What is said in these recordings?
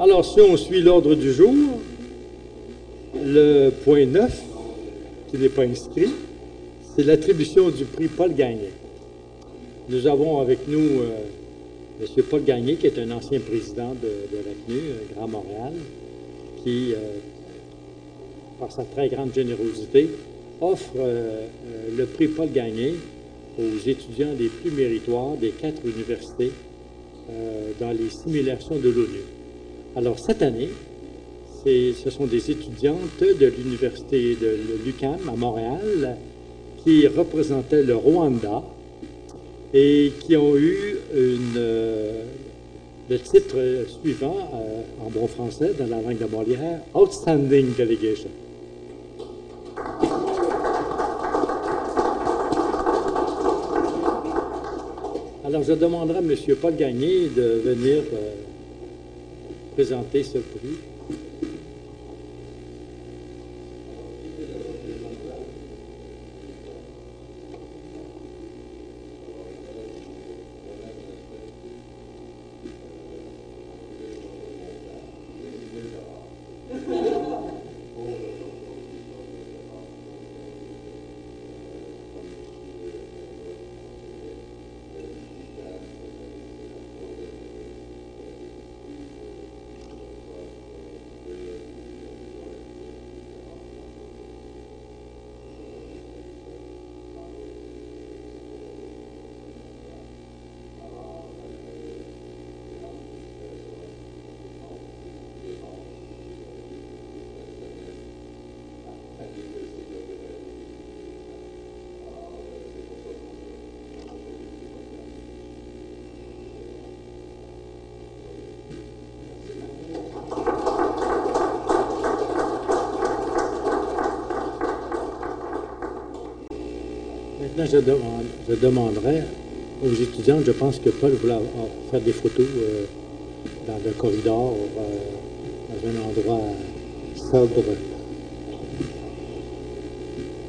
Alors, si on suit l'ordre du jour, le point 9, qui n'est pas inscrit, c'est l'attribution du prix Paul Gagné. Nous avons avec nous euh, M. Paul Gagné, qui est un ancien président de, la CNU, euh, Grand Montréal, qui, euh, par sa très grande générosité, offre le prix Paul Gagné aux étudiants les plus méritoires des quatre universités dans les simulations de l'ONU. Alors, cette année, ce sont des étudiantes de l'université de l'UQAM à Montréal qui représentaient le Rwanda et qui ont eu euh, le titre suivant euh, en bon français dans la langue de Molière, Outstanding Delegation. Alors, je demanderai à M. Paul Gagné de venir euh, présenter ce prix. Je, je demanderais aux étudiants, je pense que Paul voulait faire des photos euh, dans le corridor, euh, dans un endroit sobre.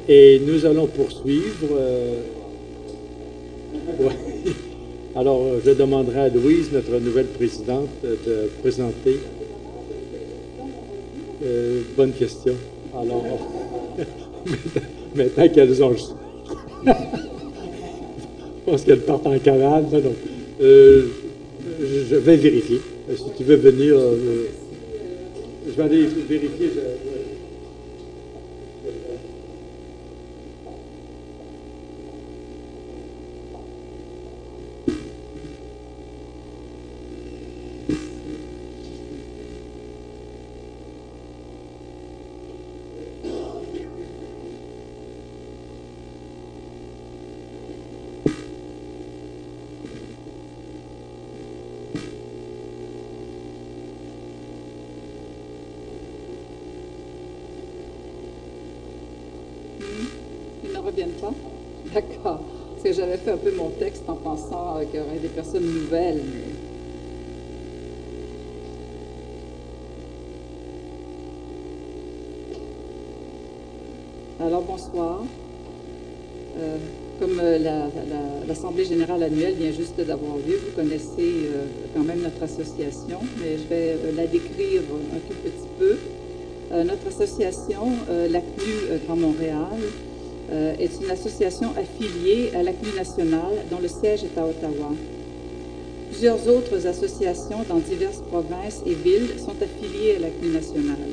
Et nous allons poursuivre. Euh, Alors, je demanderai à Louise, notre nouvelle présidente, de présenter. bonne question. Alors, maintenant qu'elles ont je pense qu'elle part en cavale. Non, euh, je vais vérifier. Si tu veux venir, euh, je vais aller vérifier. Des personnes nouvelles. Alors, bonsoir. Euh, comme euh, l'Assemblée générale annuelle vient juste d'avoir lieu, vous connaissez euh, quand même notre association, mais je vais la décrire un tout petit peu. notre association, l'ACNU Grand Montréal, euh, est une association affiliée à l'ACNU nationale dont le siège est à Ottawa. Plusieurs autres associations dans diverses provinces et villes sont affiliées à l'ACNU nationale.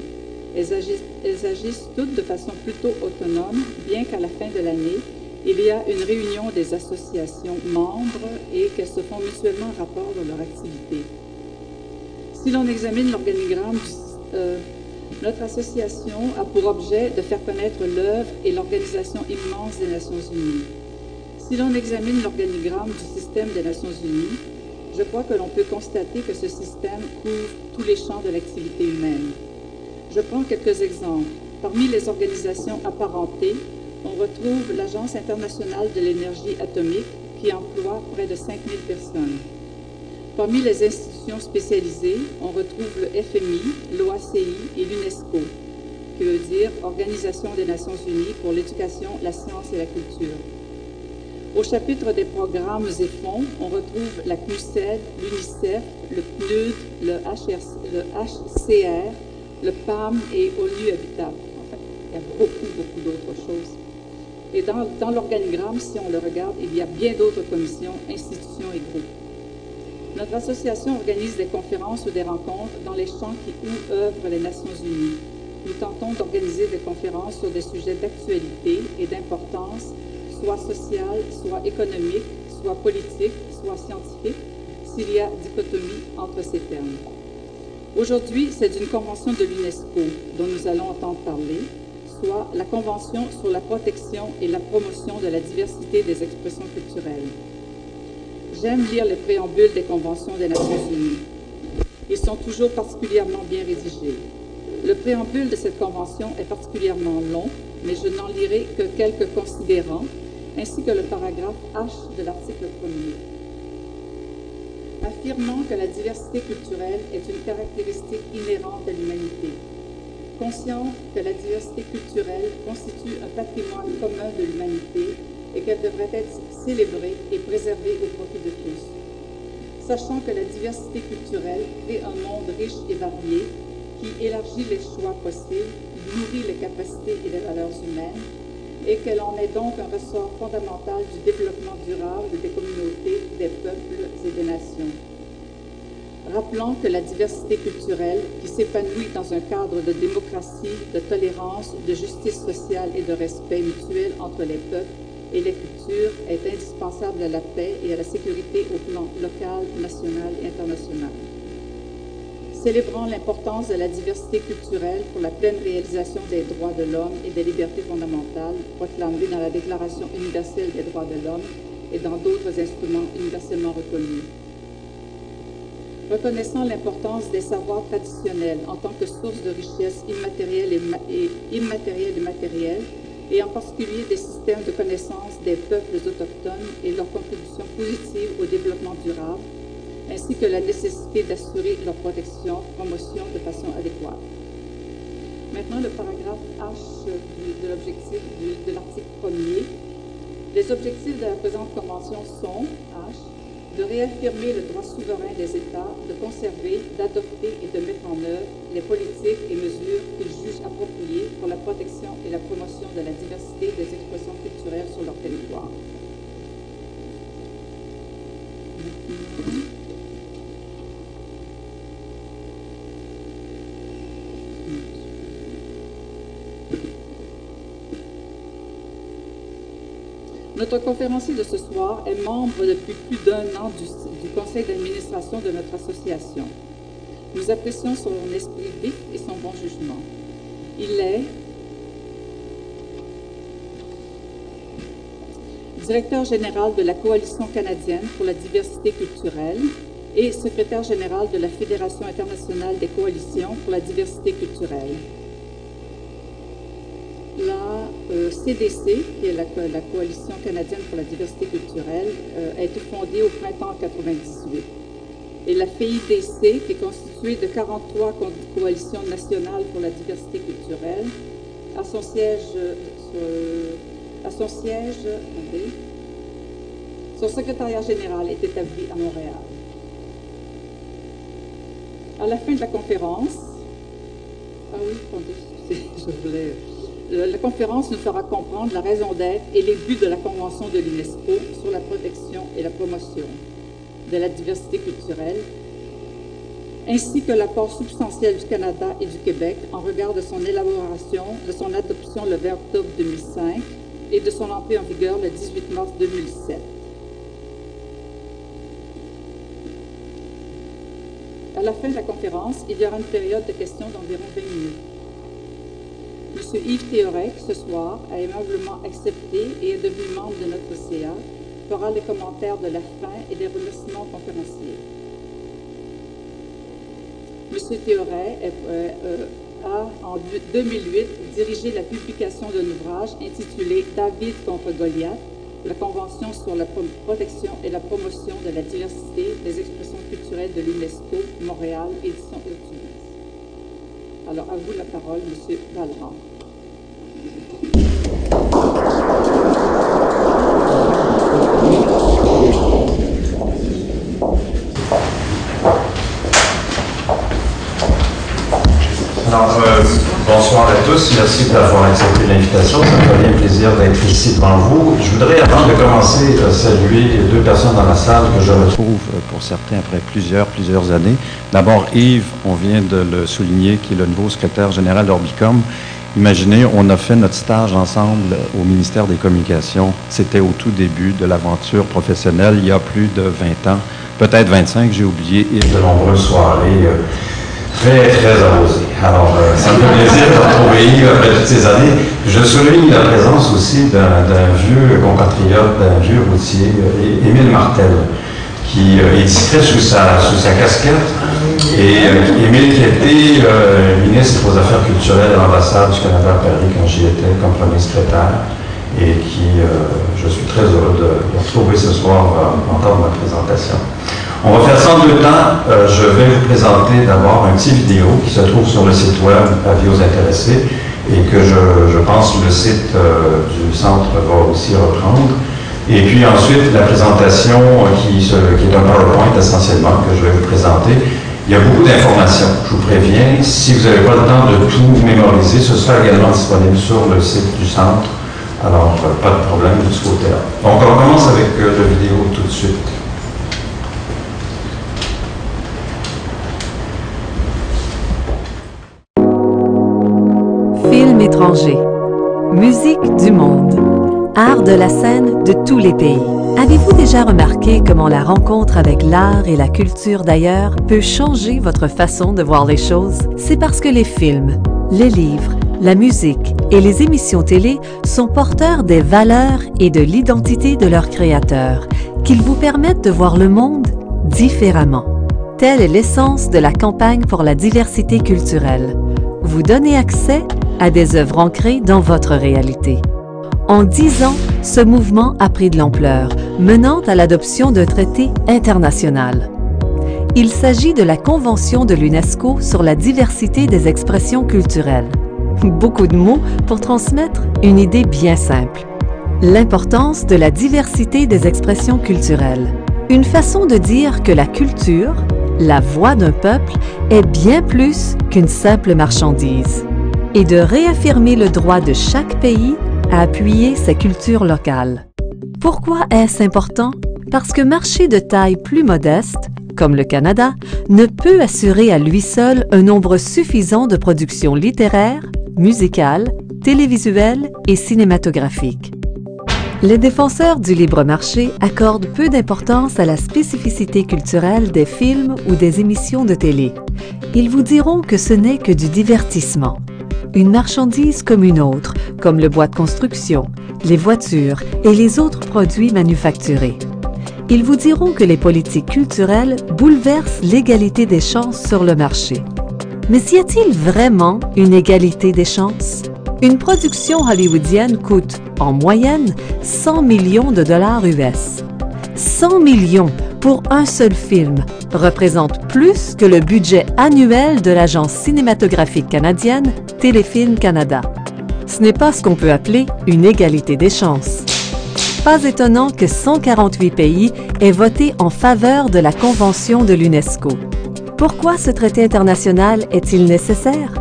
Elles agissent, elles agissent toutes de façon plutôt autonome, bien qu'à la fin de l'année, il y a une réunion des associations membres et qu'elles se font mutuellement rapport de leur activité. Si l'on examine l'organigramme euh, notre association a pour objet de faire connaître l'œuvre et l'organisation immense des Nations Unies. Si l'on examine l'organigramme du système des Nations Unies, je crois que l'on peut constater que ce système couvre tous les champs de l'activité humaine. Je prends quelques exemples. Parmi les organisations apparentées, on retrouve l'Agence internationale de l'énergie atomique qui emploie près de 5000 personnes. Parmi les institutions spécialisées, on retrouve le FMI, l'OACI et l'UNESCO, qui veut dire Organisation des Nations Unies pour l'éducation, la science et la culture. Au chapitre des programmes et fonds, on retrouve la CNUSED, l'UNICEF, le PNUD, le, HCR, le PAM et ONU Habitat. En fait, il y a beaucoup, beaucoup d'autres choses. Et dans, dans l'organigramme, si on le regarde, il y a bien d'autres commissions, institutions et groupes. Notre association organise des conférences ou des rencontres dans les champs qui où œuvrent les Nations Unies. Nous tentons d'organiser des conférences sur des sujets d'actualité et d'importance, soit sociale, soit économique, soit politique, soit scientifique, s'il y a dichotomie entre ces termes. Aujourd'hui, c'est d'une convention de l'UNESCO dont nous allons entendre parler, soit la Convention sur la protection et la promotion de la diversité des expressions culturelles. J'aime lire les préambules des conventions des Nations Unies. Ils sont toujours particulièrement bien rédigés. Le préambule de cette convention est particulièrement long, mais je n'en lirai que quelques considérants, ainsi que le paragraphe H de l'article 1er. Affirmant que la diversité culturelle est une caractéristique inhérente à l'humanité, consciente que la diversité culturelle constitue un patrimoine commun de l'humanité et qu'elle devrait être célébrée et préservée au profit de tous. Sachant que la diversité culturelle crée un monde riche et varié qui élargit les choix possibles, nourrit les capacités et les valeurs humaines, et qu'elle en est donc un ressort fondamental du développement durable des communautés, des peuples et des nations. Rappelons que la diversité culturelle, qui s'épanouit dans un cadre de démocratie, de tolérance, de justice sociale et de respect mutuel entre les peuples, et les cultures est indispensable à la paix et à la sécurité au plan local, national et international. Célébrant l'importance de la diversité culturelle pour la pleine réalisation des droits de l'homme et des libertés fondamentales proclamées dans la Déclaration universelle des droits de l'homme et dans d'autres instruments universellement reconnus. Reconnaissant l'importance des savoirs traditionnels en tant que source de richesse immatérielle et, immatérielle et matérielle, et en particulier des systèmes de connaissance des peuples autochtones et leur contribution positive au développement durable, ainsi que la nécessité d'assurer leur protection, promotion de façon adéquate. Maintenant, le paragraphe H de l'objectif de l'article 1er. Les objectifs de la présente convention sont, de réaffirmer le droit souverain des États de conserver, d'adopter et de mettre en œuvre les politiques et mesures qu'ils jugent appropriées pour la protection et la promotion de la diversité des expressions culturelles sur leur territoire. Notre conférencier de ce soir est membre depuis plus d'un an du, conseil d'administration de notre association. Nous apprécions son esprit vif et son bon jugement. Il est directeur général de la Coalition canadienne pour la diversité culturelle et secrétaire général de la Fédération internationale des coalitions pour la diversité culturelle. CDC, qui est la, Coalition canadienne pour la diversité culturelle, euh, a été fondée au printemps 1998. Et la FIDC, qui est constituée de 43 coalitions nationales pour la diversité culturelle, a son siège, à son siège, son secrétariat général est établi à Montréal. À la fin de la conférence, ah oui, attendez, je voulais la conférence nous fera comprendre la raison d'être et les buts de la Convention de l'UNESCO sur la protection et la promotion de la diversité culturelle, ainsi que l'apport substantiel du Canada et du Québec en regard de son élaboration, de son adoption le 20 octobre 2005 et de son entrée en vigueur le 18 mars 2007. À la fin de la conférence, il y aura une période de questions d'environ 20 minutes. M. Yves Théorec, ce soir, a aimablement accepté et est devenu membre de notre CA, fera les commentaires de la fin et des remerciements conférenciers. M. Théoret euh, euh, a, en 2008, dirigé la publication d'un ouvrage intitulé David contre Goliath, la Convention sur la protection et la promotion de la diversité des expressions culturelles de l'UNESCO, Montréal, édition. Alors, à vous la parole, Monsieur Valra. Alors, euh, M. Valran. tous, merci d'avoir accepté l'invitation. Ça me fait bien plaisir d'être ici devant vous. Je voudrais, avant de commencer, euh, saluer deux personnes dans la salle que je retrouve euh, pour certains après plusieurs, plusieurs années. D'abord, Yves, on vient de le souligner, qui est le nouveau secrétaire général d'Orbicom. Imaginez, on a fait notre stage ensemble au ministère des Communications. C'était au tout début de l'aventure professionnelle, il y a plus de 20 ans, peut-être 25, j'ai oublié. Et de nombreuses soirées très, très arrosé. Alors, euh, ça me fait plaisir de retrouver après toutes ces années. Je souligne la présence aussi d'un vieux compatriote, d'un vieux routier, euh, Émile Martel, qui euh, est discret sous sa, sous sa casquette. Et Émile qui était ministre aux Affaires culturelles à l'ambassade du Canada à Paris quand j'y étais comme premier secrétaire et qui, je suis très heureux de, de retrouver ce soir entendre ma présentation. On va faire en deux temps. Euh, je vais vous présenter d'abord un petit vidéo qui se trouve sur le site web Avis aux intéressés et que je, pense le site euh, du centre va aussi reprendre. Et puis ensuite, la présentation euh, qui, qui, est un PowerPoint essentiellement que je vais vous présenter. Il y a beaucoup d'informations, je vous préviens. Si vous n'avez pas le temps de tout mémoriser, ce sera également disponible sur le site du centre. Alors, pas de problème de ce côté-là. Donc, on commence avec la vidéo tout de suite. Étranger. Musique du monde. Art de la scène de tous les pays. Avez-vous déjà remarqué comment la rencontre avec l'art et la culture d'ailleurs peut changer votre façon de voir les choses? C'est parce que les films, les livres, la musique et les émissions télé sont porteurs des valeurs et de l'identité de leurs créateurs, qu'ils vous permettent de voir le monde différemment. Telle est l'essence de la campagne pour la diversité culturelle. Vous donner accès à des œuvres ancrées dans votre réalité. En dix ans, ce mouvement a pris de l'ampleur, menant à l'adoption d'un traité international. Il s'agit de la Convention de l'UNESCO sur la diversité des expressions culturelles. Beaucoup de mots pour transmettre une idée bien simple. L'importance de la diversité des expressions culturelles. Une façon de dire que la culture, la voix d'un peuple, est bien plus qu'une simple marchandise et de réaffirmer le droit de chaque pays à appuyer sa culture locale. Pourquoi est-ce important? Parce que marché de taille plus modeste, comme le Canada, ne peut assurer à lui seul un nombre suffisant de productions littéraires, musicales, télévisuelles et cinématographiques. Les défenseurs du libre marché accordent peu d'importance à la spécificité culturelle des films ou des émissions de télé. Ils vous diront que ce n'est que du divertissement, une marchandise comme une autre, comme le bois de construction, les voitures et les autres produits manufacturés. Ils vous diront que les politiques culturelles bouleversent l'égalité des chances sur le marché. Mais y a-t-il vraiment une égalité des chances? Une production hollywoodienne coûte, en moyenne, 100 millions de dollars US. 100 millions pour un seul film représente plus que le budget annuel de l'agence cinématographique canadienne Téléfilm Canada. Ce n'est pas ce qu'on peut appeler une égalité des chances. Pas étonnant que 148 pays aient voté en faveur de la Convention de l'UNESCO. Pourquoi ce traité international est-il nécessaire?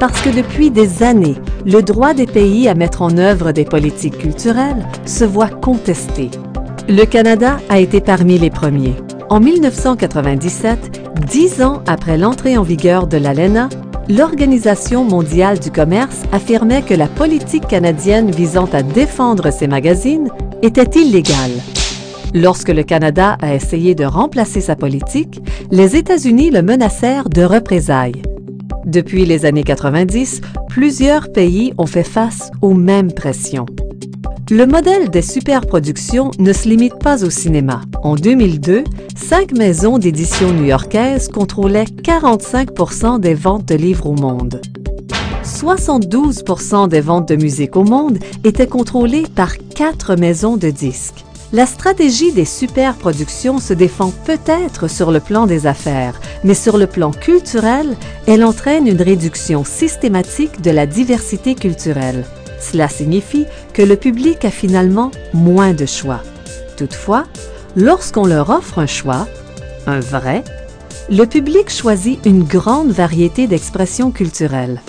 Parce que depuis des années, le droit des pays à mettre en œuvre des politiques culturelles se voit contesté. Le Canada a été parmi les premiers. En 1997, dix ans après l'entrée en vigueur de l'ALENA, l'Organisation mondiale du commerce affirmait que la politique canadienne visant à défendre ces magazines était illégale. Lorsque le Canada a essayé de remplacer sa politique, les États-Unis le menacèrent de représailles. Depuis les années 90, plusieurs pays ont fait face aux mêmes pressions. Le modèle des superproductions ne se limite pas au cinéma. En 2002, cinq maisons d'édition new-yorkaises contrôlaient 45% des ventes de livres au monde. 72% des ventes de musique au monde étaient contrôlées par quatre maisons de disques. La stratégie des superproductions se défend peut-être sur le plan des affaires, mais sur le plan culturel, elle entraîne une réduction systématique de la diversité culturelle. Cela signifie que le public a finalement moins de choix. Toutefois, lorsqu'on leur offre un choix, un vrai, le public choisit une grande variété d'expressions culturelles.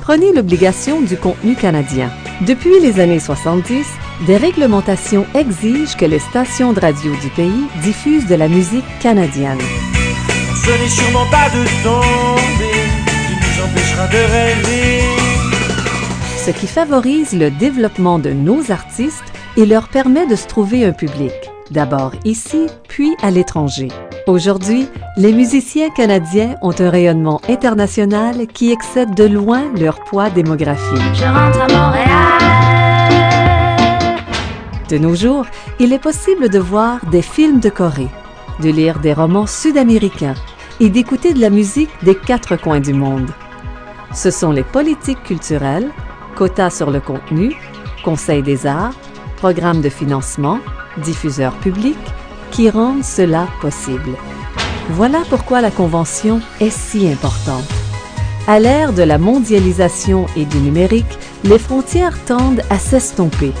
Prenez l'obligation du contenu canadien. Depuis les années 70, des réglementations exigent que les stations de radio du pays diffusent de la musique canadienne. Ce n'est sûrement pas de tomber qui nous empêchera de rêver. Ce qui favorise le développement de nos artistes et leur permet de se trouver un public, d'abord ici, puis à l'étranger. Aujourd'hui, les musiciens canadiens ont un rayonnement international qui excède de loin leur poids démographique. Je rentre à Montréal. De nos jours, il est possible de voir des films de Corée, de lire des romans sud-américains et d'écouter de la musique des quatre coins du monde. Ce sont les politiques culturelles, quotas sur le contenu, Conseil des arts, programmes de financement, diffuseurs publics, qui rendent cela possible. Voilà pourquoi la Convention est si importante. À l'ère de la mondialisation et du numérique, les frontières tendent à s'estomper,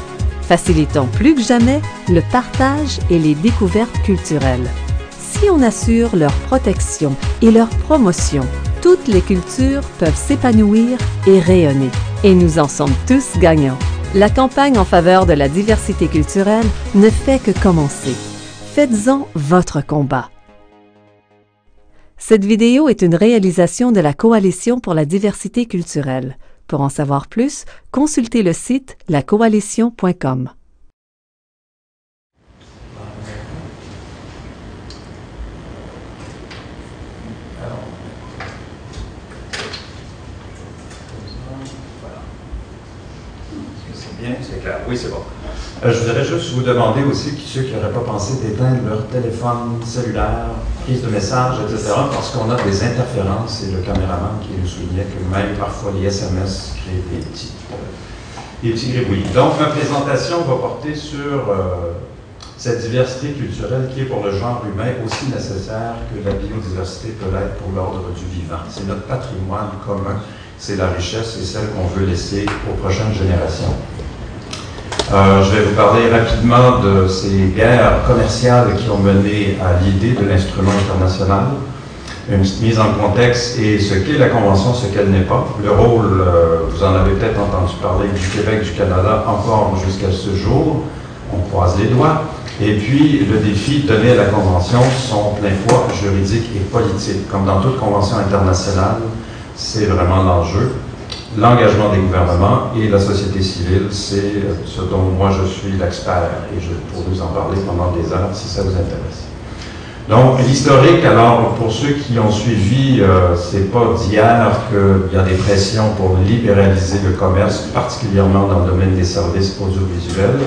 facilitant plus que jamais le partage et les découvertes culturelles. Si on assure leur protection et leur promotion, toutes les cultures peuvent s'épanouir et rayonner. Et nous en sommes tous gagnants. La campagne en faveur de la diversité culturelle ne fait que commencer. Faites-en votre combat. Cette vidéo est une réalisation de la Coalition pour la diversité culturelle. Pour en savoir plus, consultez le site lacoalition.com. C'est bien, c'est clair. Oui, c'est bon. Euh, je voudrais juste vous demander aussi, ceux qui n'auraient pas pensé d'éteindre leur téléphone cellulaire, prise de messages, etc., parce qu'on a des interférences, et le caméraman qui nous soulignait que même parfois les SMS créent des petits, euh, des petits gribouillis. Donc, ma présentation va porter sur euh, cette diversité culturelle qui est pour le genre humain aussi nécessaire que la biodiversité peut l'être pour l'ordre du vivant. C'est notre patrimoine commun, c'est la richesse et celle qu'on veut laisser aux prochaines générations. Euh, je vais vous parler rapidement de ces guerres commerciales qui ont mené à l'idée de l'instrument international, une petite mise en contexte et ce qu'est la Convention, ce qu'elle n'est pas. Le rôle, euh, vous en avez peut-être entendu parler du Québec, du Canada, encore jusqu'à ce jour. On croise les doigts. Et puis, le défi donné à la Convention, son plein poids juridique et politique. Comme dans toute convention internationale, c'est vraiment l'enjeu l'engagement des gouvernements et la société civile, c'est ce dont moi je suis l'expert et je pourrais vous en parler pendant des heures si ça vous intéresse. Donc, l'historique, alors, pour ceux qui ont suivi, euh, c'est pas d'hier qu'il y a des pressions pour libéraliser le commerce, particulièrement dans le domaine des services audiovisuels.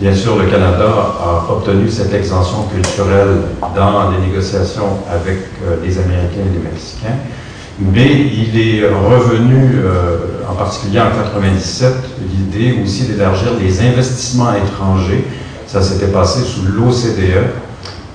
Bien sûr, le Canada a obtenu cette exemption culturelle dans les négociations avec euh, les Américains et les Mexicains mais il est revenu, euh, en particulier en 97, l'idée aussi d'élargir les investissements étrangers. Ça s'était passé sous l'OCDE.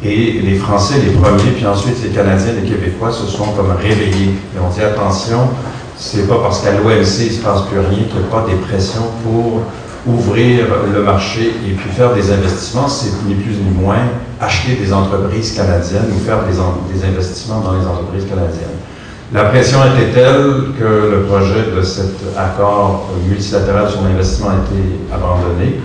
Et les Français, les premiers, puis ensuite les Canadiens, les Québécois se sont comme réveillés. Et on dit attention, c'est pas parce qu'à l'OMC il se passe plus rien qu'il n'y a pas des pressions pour ouvrir le marché et puis faire des investissements, c'est ni plus ni moins acheter des entreprises canadiennes ou faire des, des investissements dans les entreprises canadiennes. La pression était telle que le projet de cet accord multilatéral sur l'investissement a été abandonné.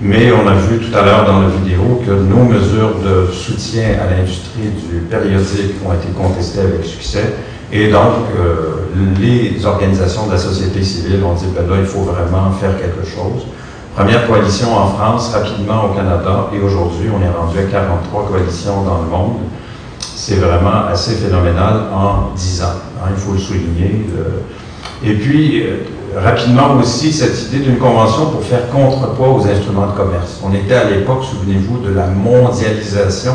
Mais on a vu tout à l'heure dans la vidéo que nos mesures de soutien à l'industrie du périodique ont été contestées avec succès. Et donc, euh, les organisations de la société civile ont dit, ben là, il faut vraiment faire quelque chose. Première coalition en France, rapidement au Canada, et aujourd'hui, on est rendu à 43 coalitions dans le monde c'est vraiment assez phénoménal en 10 ans. Hein, il faut le souligner. Euh. Et puis, euh, rapidement aussi, cette idée d'une convention pour faire contrepoids aux instruments de commerce. On était à l'époque, souvenez-vous, de la mondialisation,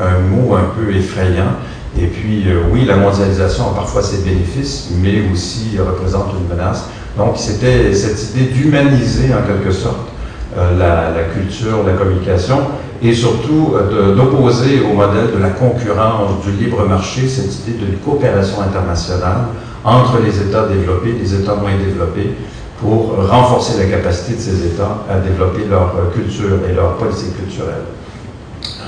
un mot un peu effrayant. Et puis, euh, oui, la mondialisation a parfois ses bénéfices, mais aussi représente une menace. Donc, c'était cette idée d'humaniser en quelque sorte la, la, culture, la communication, et surtout euh, d'opposer au modèle de la concurrence, du libre marché, cette idée d'une coopération internationale entre les États développés et les États moins développés pour renforcer la capacité de ces États à développer leur culture et leur politique culturelle.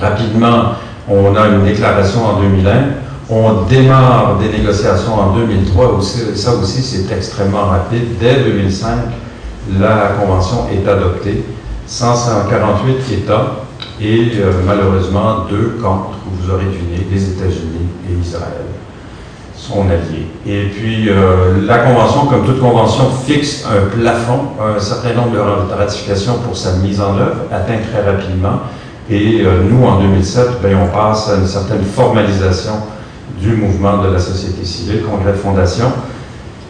Rapidement, on a une déclaration en 2001. On démarre des négociations en 2003, ça aussi c'est extrêmement rapide. Dès 2005, la Convention est adoptée. 148 États et euh, malheureusement deux contre, vous aurez deviné, les États-Unis et Israël sont alliés. Et puis euh, la Convention, comme toute convention, fixe un plafond, un certain nombre de ratifications pour sa mise en œuvre, atteint très rapidement. Et euh, nous, en 2007, ben, on passe à une certaine formalisation du mouvement de la société civile, congrès de fondation.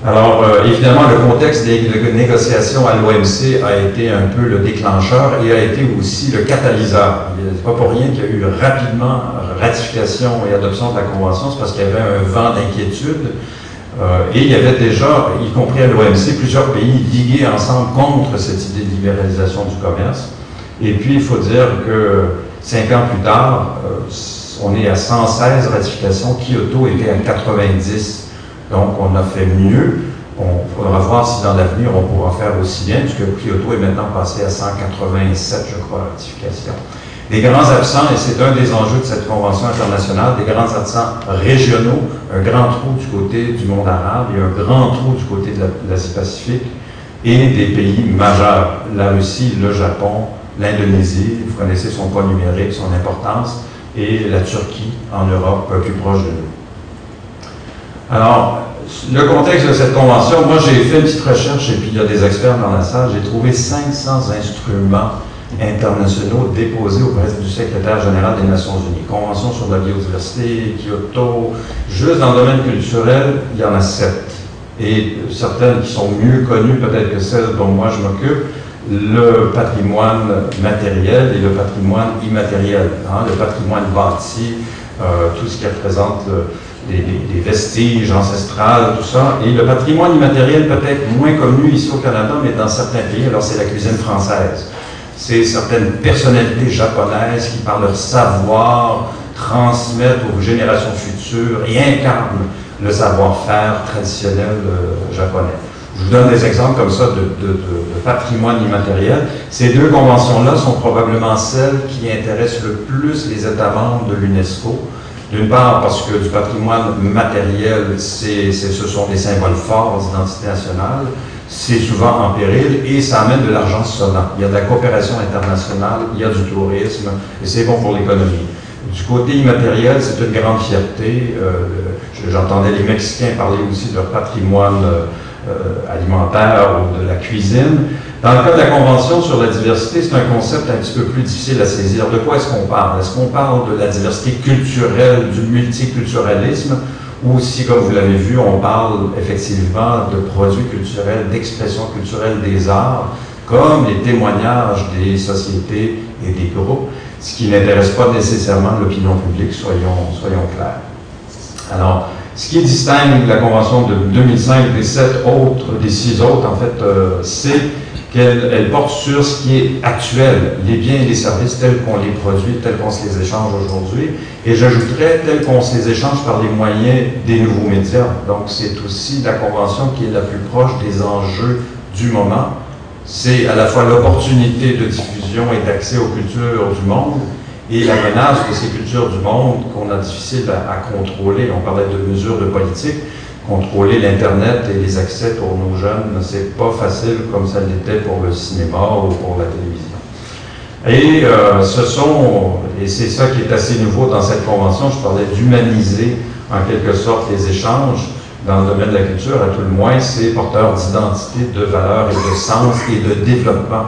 Alors, euh, évidemment, le contexte des négociations à l'OMC a été un peu le déclencheur et a été aussi le catalyseur. Il n'est pas pour rien qu'il y a eu rapidement ratification et adoption de la Convention, c'est parce qu'il y avait un vent d'inquiétude. Euh, et il y avait déjà, y compris à l'OMC, plusieurs pays ligués ensemble contre cette idée de libéralisation du commerce. Et puis, il faut dire que cinq ans plus tard, euh, on est à 116 ratifications. Kyoto était à 90. Donc, on a fait mieux. On faudra voir si dans l'avenir, on pourra faire aussi bien, puisque Kyoto est maintenant passé à 187, je crois, ratifications. Des grands absents, et c'est un des enjeux de cette convention internationale, des grands absents régionaux, un grand trou du côté du monde arabe et un grand trou du côté de l'Asie-Pacifique, et des pays majeurs, la Russie, le Japon, l'Indonésie, vous connaissez son poids numérique, son importance, et la Turquie en Europe, plus proche de nous. Alors, le contexte de cette convention, moi j'ai fait une petite recherche et puis il y a des experts dans la salle, j'ai trouvé 500 instruments internationaux déposés auprès du secrétaire général des Nations Unies. Convention sur la biodiversité, Kyoto, juste dans le domaine culturel, il y en a sept. Et certaines qui sont mieux connues peut-être que celles dont moi je m'occupe, le patrimoine matériel et le patrimoine immatériel. Hein, le patrimoine bâti, euh, tout ce qui représente des, vestiges ancestrales, tout ça. Et le patrimoine immatériel peut-être moins connu ici au Canada, mais dans certains pays, alors c'est la cuisine française. C'est certaines personnalités japonaises qui, par leur savoir, transmettent aux générations futures et incarnent le savoir-faire traditionnel euh, japonais. Je vous donne des exemples comme ça de, patrimoine immatériel. Ces deux conventions-là sont probablement celles qui intéressent le plus les États membres de l'UNESCO. D'une part, parce que du patrimoine matériel, ce sont des symboles forts d'identité nationale, c'est souvent en péril et ça amène de l'argent sonnant. Il y a de la coopération internationale, il y a du tourisme et c'est bon pour l'économie. Du côté immatériel, c'est une grande fierté. Euh, j'entendais les Mexicains parler aussi de leur patrimoine. Euh, euh, alimentaire ou de la cuisine. Dans le cas de la Convention sur la diversité, c'est un concept un petit peu plus difficile à saisir. De quoi est-ce qu'on parle? Est-ce qu'on parle de la diversité culturelle, du multiculturalisme, ou si, comme vous l'avez vu, on parle effectivement de produits culturels, d'expression culturelle des arts, comme les témoignages des sociétés et des groupes, ce qui n'intéresse pas nécessairement l'opinion publique, soyons, soyons clairs. Alors, ce qui distingue la Convention de 2005 des sept autres, des six autres, en fait, euh, c'est qu'elle porte sur ce qui est actuel, les biens et les services tels qu'on les produit, tels qu'on se les échange aujourd'hui. Et j'ajouterais tels qu'on se les échange par les moyens des nouveaux médias. Donc, c'est aussi la Convention qui est la plus proche des enjeux du moment. C'est à la fois l'opportunité de diffusion et d'accès aux cultures du monde, et la menace de ces cultures du monde qu'on a difficile à, contrôler. On parlait de mesures de politique. Contrôler l'Internet et les accès pour nos jeunes, c'est pas facile comme ça l'était pour le cinéma ou pour la télévision. Et euh, ce sont, et c'est ça qui est assez nouveau dans cette convention, je parlais d'humaniser en quelque sorte les échanges dans le domaine de la culture, à tout le moins, c'est porteur d'identité, de valeur et de sens et de développement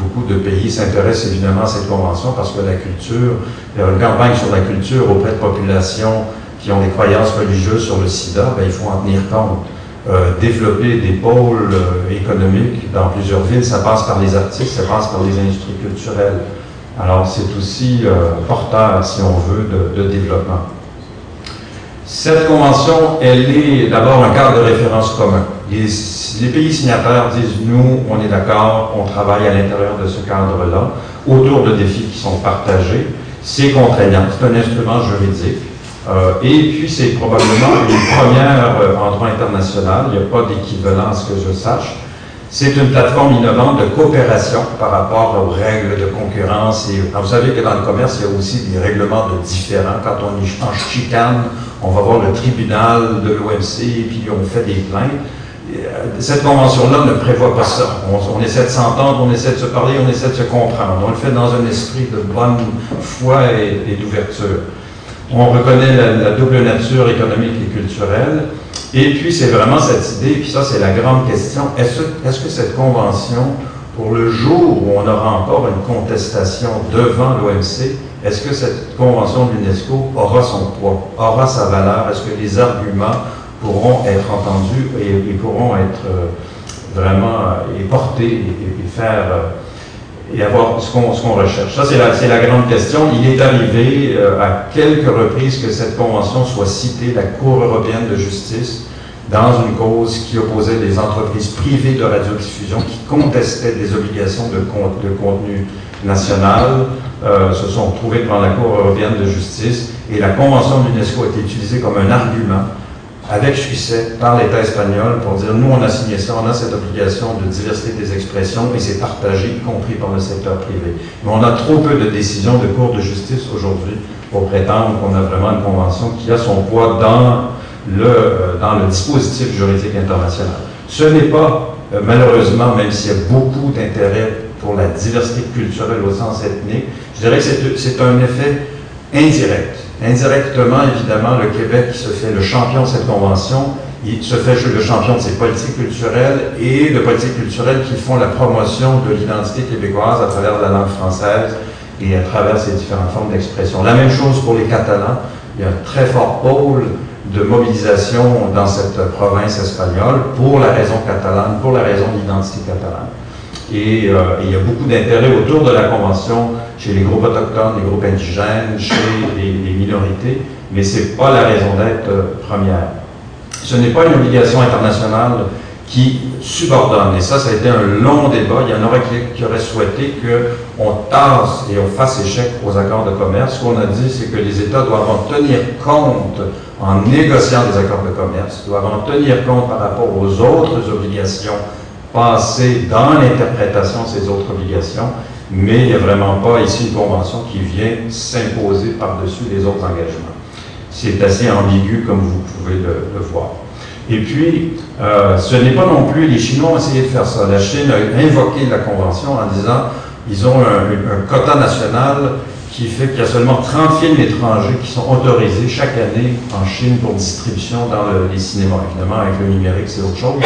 beaucoup de pays s'intéressent évidemment à cette convention parce que la culture, il y a une campagne sur la culture auprès de populations qui ont des croyances religieuses sur le sida, ben, il faut en tenir compte. Euh, développer des pôles euh, économiques dans plusieurs villes, ça passe par les artistes, ça passe par les industries culturelles. Alors c'est aussi euh, porteur, si on veut, de, de développement. Cette convention, elle est d'abord un cadre de référence commun. Les, pays signataires disent, nous, on est d'accord, on travaille à l'intérieur de ce cadre-là, autour de défis qui sont partagés. C'est contraignant, c'est un instrument juridique. Euh, et puis, c'est probablement une première euh, en droit international. Il n'y a pas d'équivalent à ce que je sache. C'est une plateforme innovante de coopération par rapport aux règles de concurrence. Et, vous savez que dans le commerce, il y a aussi des règlements de différents. Quand on est en chicane, on va voir le tribunal de l'OMC et puis on fait des plaintes. Euh, cette convention-là ne prévoit pas ça. On, essaie de s'entendre, on essaie de se parler, on essaie de se comprendre. On le fait dans un esprit de bonne foi et, d'ouverture. On reconnaît la, double nature économique et culturelle. Et puis, c'est vraiment cette idée, puis ça, c'est la grande question, est-ce est que cette convention, pour le jour où on aura encore une contestation devant l'OMC, est-ce que cette convention de l'UNESCO aura son poids, aura sa valeur? Est-ce que les arguments pourront être entendus et, pourront être euh, vraiment euh, et portés et, faire euh, et avoir ce qu'on recherche. Ça, c'est la, grande question. Il est arrivé à quelques reprises que cette convention soit citée, la Cour européenne de justice, dans une cause qui opposait des entreprises privées de radiodiffusion qui contestaient des obligations de, contenu national, se sont retrouvés devant la Cour européenne de justice et la Convention de l'UNESCO a été utilisée comme un argument avec succès par l'État espagnol pour dire nous on a signé ça, on a cette obligation de diversité des expressions et c'est partagé, y compris par le secteur privé. Mais on a trop peu de décisions de cours de justice aujourd'hui pour prétendre qu'on a vraiment une convention qui a son poids dans le, euh, dans le dispositif juridique international. Ce n'est pas, euh, malheureusement, même s'il y a beaucoup d'intérêt pour la diversité culturelle au sens ethnique, je dirais que c'est un effet indirect Indirectement, évidemment, le Québec se fait le champion de cette convention, il se fait le champion de ses politiques culturelles et de politiques culturelles qui font la promotion de l'identité québécoise à travers la langue française et à travers ses différentes formes d'expression. La même chose pour les Catalans. Il y a un très fort pôle de mobilisation dans cette province espagnole pour la raison catalane, pour la raison de l'identité catalane. Et, euh, il y a beaucoup d'intérêt autour de la Convention chez les groupes autochtones, les groupes indigènes, chez les, minorités, mais ce n'est pas la raison d'être euh, première. Ce n'est pas une obligation internationale qui subordonne, et ça, ça a été un long débat. Il y en aurait qui, qui auraient souhaité qu'on tasse et on fasse échec aux accords de commerce. Ce qu'on a dit, c'est que les États doivent en tenir compte en négociant des accords de commerce, doivent en tenir compte par rapport aux autres obligations passer dans l'interprétation ces autres obligations, mais il n'y a vraiment pas ici une convention qui vient s'imposer par-dessus les autres engagements. C'est assez ambigu comme vous pouvez le, voir. Et puis, euh, ce n'est pas non plus, les Chinois ont essayé de faire ça. La Chine a invoqué la convention en disant, ils ont un quota national qui fait qu'il y a seulement 30 films étrangers qui sont autorisés chaque année en Chine pour distribution dans les cinémas. Évidemment, avec le numérique, c'est autre chose.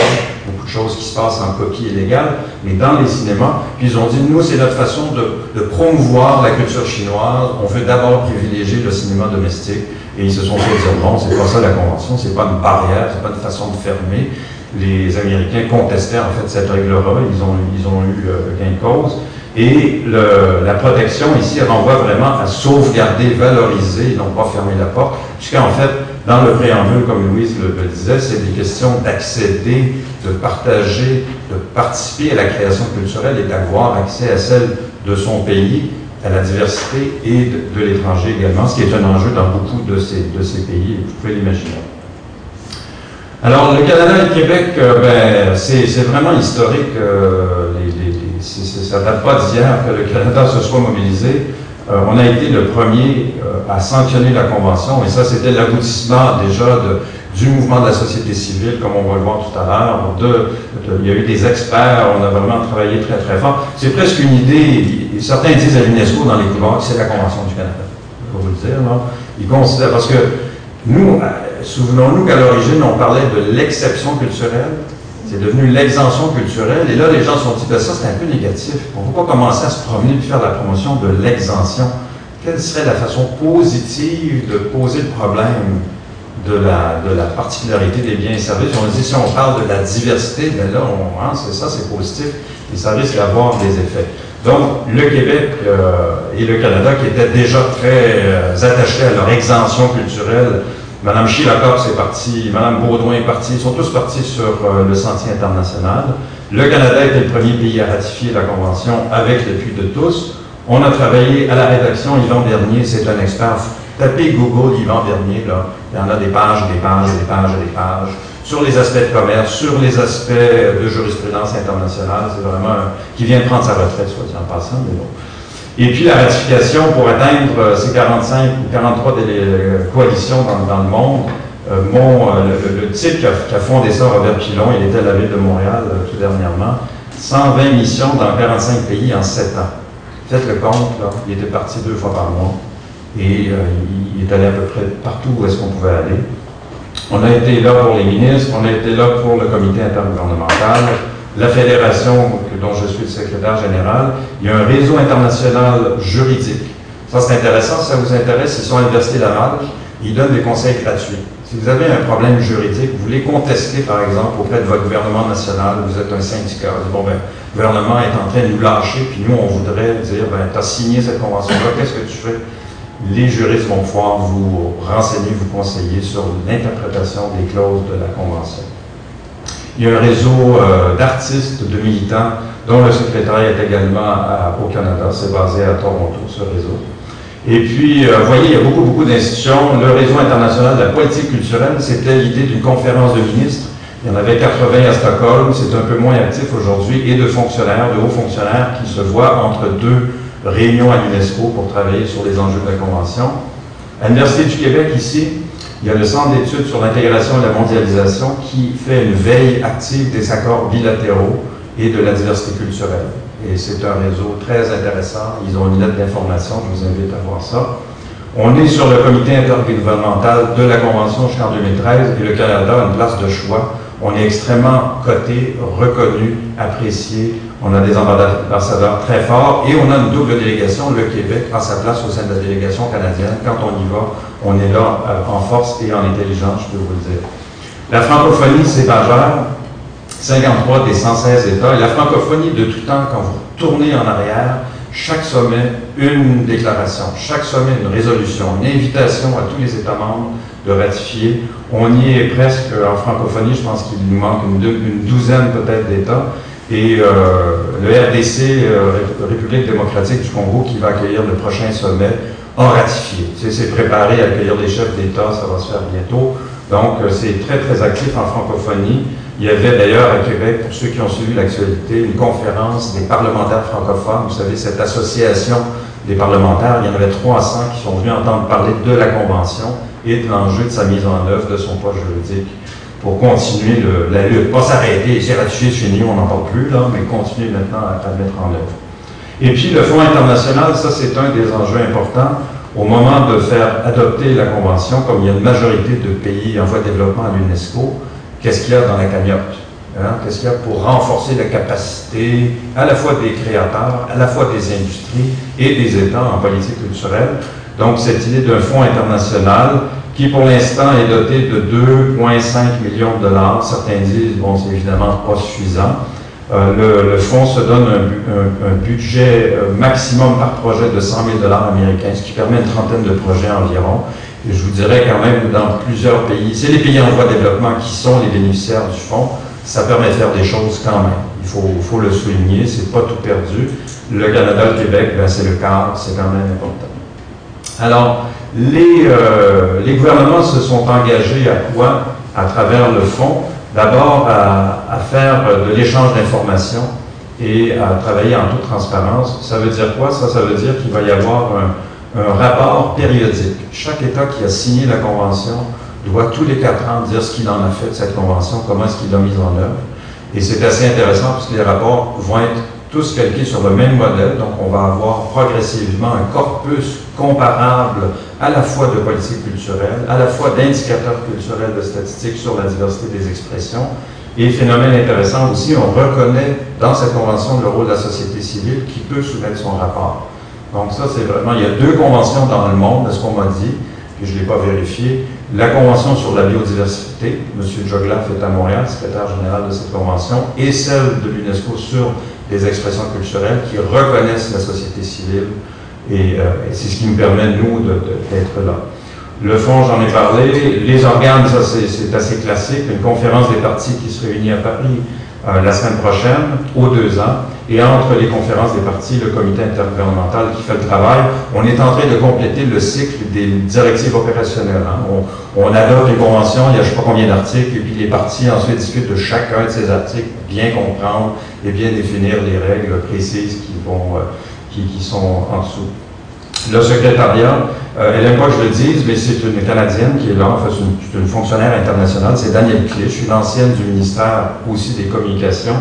Beaucoup de choses qui se passent en copie illégale, mais dans les cinémas. Puis ils ont dit, nous, c'est notre façon de, promouvoir la culture chinoise. On veut d'abord privilégier le cinéma domestique. Et ils se sont fait dire, non, c'est pas ça la convention, c'est pas une barrière, c'est pas une façon de fermer. Les Américains contestaient en fait cette règle-là. Ils ont, ils ont eu euh, gain de cause. Et la protection ici renvoie vraiment à sauvegarder, valoriser, non pas fermer la porte, puisqu'en fait, dans le préambule, comme Louise le, disait, c'est des questions d'accéder, de partager, de participer à la création culturelle et d'avoir accès à celle de son pays, à la diversité et de, l'étranger également, ce qui est un enjeu dans beaucoup de ces, pays, vous pouvez l'imaginer. Alors, le Canada et le Québec, euh, ben, c'est vraiment historique. Euh, ça ne date pas d'hier que le Canada se soit mobilisé. Euh, on a été le premier à sanctionner la Convention, et ça, c'était l'aboutissement déjà du mouvement de la société civile, comme on va le voir tout à l'heure. il y a eu des experts, on a vraiment travaillé très, très fort. C'est presque une idée, certains disent à l'UNESCO dans les couloirs que c'est la Convention du Canada. Pour vous le dire, non? Ils considèrent, parce que nous, Souvenons-nous qu'à l'origine, on parlait de l'exception culturelle. C'est devenu l'exemption culturelle. Et là, les gens se sont dit, ben, ça, c'est un peu négatif. On ne pas commencer à se promener et faire la promotion de l'exemption. Quelle serait la façon positive de poser le problème de la, de la particularité des biens et services? On dit, si on parle de la diversité, ben là, on, hein, c'est ça, c'est positif. Et ça risque d'avoir des effets. Donc, le Québec euh, et le Canada, qui étaient déjà très euh, attachés à leur exemption culturelle, Madame Chilacop est partie, Madame Baudouin est partie, ils sont tous partis sur euh, le sentier international. Le Canada était le premier pays à ratifier la Convention avec l'appui de tous. On a travaillé à la rédaction, Yvan Bernier, c'est un expert. Tapez Google Yvan Bernier, là. Il y en a des pages, des pages, des pages, des pages. sur les aspects de commerce, sur les aspects de jurisprudence internationale. C'est vraiment qui vient de prendre sa retraite, soit dit en passant, mais bon. Et puis la ratification pour atteindre euh, ces 45 ou 43 euh, coalitions dans, le monde. Euh, mon, le, type qui a, fondé ça, Robert Pilon, il était à la ville de Montréal tout dernièrement. 120 missions dans 45 pays en 7 ans. Faites le compte, là, il était parti deux fois par mois et il est allé à peu près partout où est-ce qu'on pouvait aller. On a été là pour les ministres, on a été là pour le comité intergouvernemental, la fédération dont je suis le secrétaire général. Il y a un réseau international juridique. Ça, c'est intéressant. Ça vous intéresse, ils sont à l'Université Laval. Ils donnent des conseils gratuits. Si vous avez un problème juridique, vous voulez contester, par exemple, auprès de votre gouvernement national, vous êtes un syndicat, bon, ben, le gouvernement est en train de nous lâcher, puis nous, on voudrait dire, ben, tu as signé cette convention-là, qu'est-ce que tu fais? les juristes vont pouvoir vous renseigner, vous conseiller sur l'interprétation des clauses de la Convention. Il y a un réseau euh, d'artistes, de militants, dont le secrétariat est également au Canada. C'est basé à Toronto, ce réseau. Et puis, euh, vous voyez, il y a beaucoup, beaucoup d'institutions. Le réseau international de la politique culturelle, c'était l'idée d'une conférence de ministres. Il y en avait 80 à Stockholm, c'est un peu moins actif aujourd'hui, et de fonctionnaires, de hauts fonctionnaires qui se voient entre deux réunion à l'UNESCO pour travailler sur les enjeux de la Convention. À l'Université du Québec, ici, il y a le Centre d'études sur l'intégration et la mondialisation qui fait une veille active des accords bilatéraux et de la diversité culturelle. Et c'est un réseau très intéressant. Ils ont une lettre d'information, je vous invite à voir ça. On est sur le comité intergouvernemental de la Convention jusqu'en 2013 et le Canada a une place de choix. On est extrêmement coté, reconnu, apprécié. On a des ambassadeurs très forts et on a une double délégation. Le Québec a sa place au sein de la délégation canadienne. Quand on y va, on est là euh, en force et en intelligence, je peux vous le dire. La francophonie, c'est majeur. 53 des 116 États. Et la francophonie, de tout temps, quand vous tournez en arrière, chaque sommet, une déclaration, chaque sommet, une résolution, une invitation à tous les États membres de ratifier. On y est presque en francophonie, je pense qu'il nous manque une douzaine peut-être d'États et euh, le RDC, euh, République démocratique du Congo, qui va accueillir le prochain sommet, a ratifié. C'est préparé à accueillir des chefs d'État, ça va se faire bientôt. Donc, euh, c'est très, très actif en francophonie. Il y avait d'ailleurs à Québec, pour ceux qui ont suivi l'actualité, une conférence des parlementaires francophones. Vous savez, cette association des parlementaires, il y en avait 300 qui sont venus entendre parler de la Convention et de l'enjeu de sa mise en œuvre, de son poids juridique pour continuer la lutte. Pas s'arrêter, c'est ratifié chez nous, on n'en parle plus, là, mais continuer maintenant à, le mettre en œuvre. Et puis le Fonds international, ça c'est un des enjeux importants. Au moment de faire adopter la Convention, comme il y a une majorité de pays en voie de développement à l'UNESCO, qu'est-ce qu'il y a dans la cagnotte? Hein? Qu'est-ce qu'il y a pour renforcer la capacité à la fois des créateurs, à la fois des industries et des États en politique culturelle? Donc cette idée d'un fonds international qui pour l'instant est doté de 2,5 millions de dollars. Certains disent, bon, c'est évidemment pas suffisant. Euh, le, fonds se donne un, budget euh, maximum par projet de 100 000 dollars américains, ce qui permet une trentaine de projets environ. Et je vous dirais quand même dans plusieurs pays, c'est les pays en voie de développement qui sont les bénéficiaires du fonds, ça permet de faire des choses quand même. Il faut, faut le souligner, c'est pas tout perdu. Le Canada, le Québec, ben, c'est le cas, c'est quand même important. Alors, les, euh, les, gouvernements se sont engagés à quoi? À travers le fonds, d'abord à, faire de l'échange d'informations et à travailler en toute transparence. Ça veut dire quoi? Ça, ça veut dire qu'il va y avoir un, rapport périodique. Chaque État qui a signé la Convention doit tous les quatre ans dire ce qu'il en a fait de cette Convention, comment est-ce qu'il l'a mise en œuvre. Et c'est assez intéressant parce que les rapports vont être tous calqués sur le même modèle, donc on va avoir progressivement un corpus comparable à la fois de politique culturelle, à la fois d'indicateurs culturels de statistiques sur la diversité des expressions. Et phénomène intéressant aussi, on reconnaît dans cette convention le rôle de la société civile qui peut soumettre son rapport. Donc ça, c'est vraiment, il y a deux conventions dans le monde, est ce qu'on m'a dit, que je ne l'ai pas vérifié. La convention sur la biodiversité, M. Joglaf est à Montréal, secrétaire général de cette convention, et celle de l'UNESCO sur les expressions culturelles qui reconnaissent la société civile euh, et, c'est ce qui nous permet, nous, d'être là. Le fond, j'en ai parlé. Les organes, ça c'est assez classique. Une conférence des partis qui se réunit à Paris, euh, la semaine prochaine, aux deux ans, et entre les conférences des partis, le comité intergouvernemental qui fait le travail, on est en train de compléter le cycle des directives opérationnelles. Hein. On, adopte une convention, il y a je ne sais pas combien d'articles, et puis les partis ensuite discutent de chacun de ces articles, bien comprendre et bien définir les règles précises qui, vont, euh, qui, sont en dessous. Le secrétariat, euh, elle n'aime pas que je le dise, mais c'est une Canadienne qui est là, enfin, c'est une, fonctionnaire internationale, c'est Danielle Clé. Je suis l'ancienne du ministère aussi des Communications,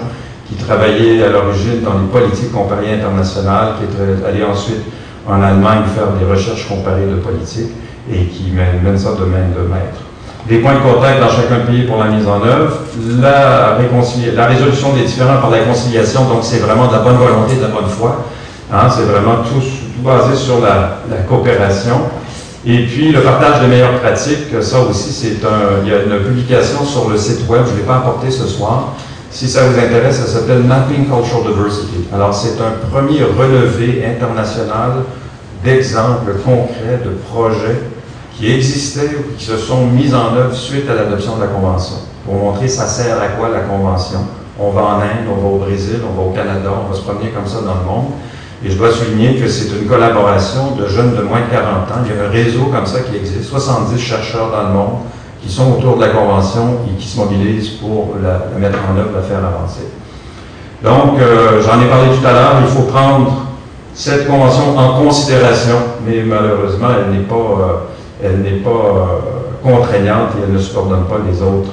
qui travaillait à l'origine dans les politiques comparées internationales, qui est allée ensuite en Allemagne faire des recherches comparées de politique et qui mène, mène ça de de maître. Des points de contact dans chacun pays pour la mise en œuvre, la, la résolution des différends par la conciliation, donc c'est vraiment de la bonne volonté, de la bonne foi. Hein, c'est vraiment tout, basé sur la, coopération. Et puis le partage des meilleures pratiques, ça aussi, c'est un. Il y a une publication sur le site web, je ne l'ai pas apporté ce soir. Si ça vous intéresse, ça s'appelle Mapping Cultural Diversity. Alors, c'est un premier relevé international d'exemples concrets de projets qui existaient ou qui se sont mis en œuvre suite à l'adoption de la Convention. Pour montrer ça sert à quoi la Convention. On va en Inde, on va au Brésil, on va au Canada, on va se promener comme ça dans le monde. Et je dois souligner que c'est une collaboration de jeunes de moins de 40 ans. Il y a un réseau comme ça qui existe, 70 chercheurs dans le monde qui sont autour de la Convention et qui se mobilisent pour la, mettre en œuvre, la faire avancer. Donc, euh, j'en ai parlé tout à l'heure, il faut prendre cette Convention en considération, mais malheureusement, elle n'est pas, euh, elle n'est pas euh, contraignante et elle ne subordonne pas les autres.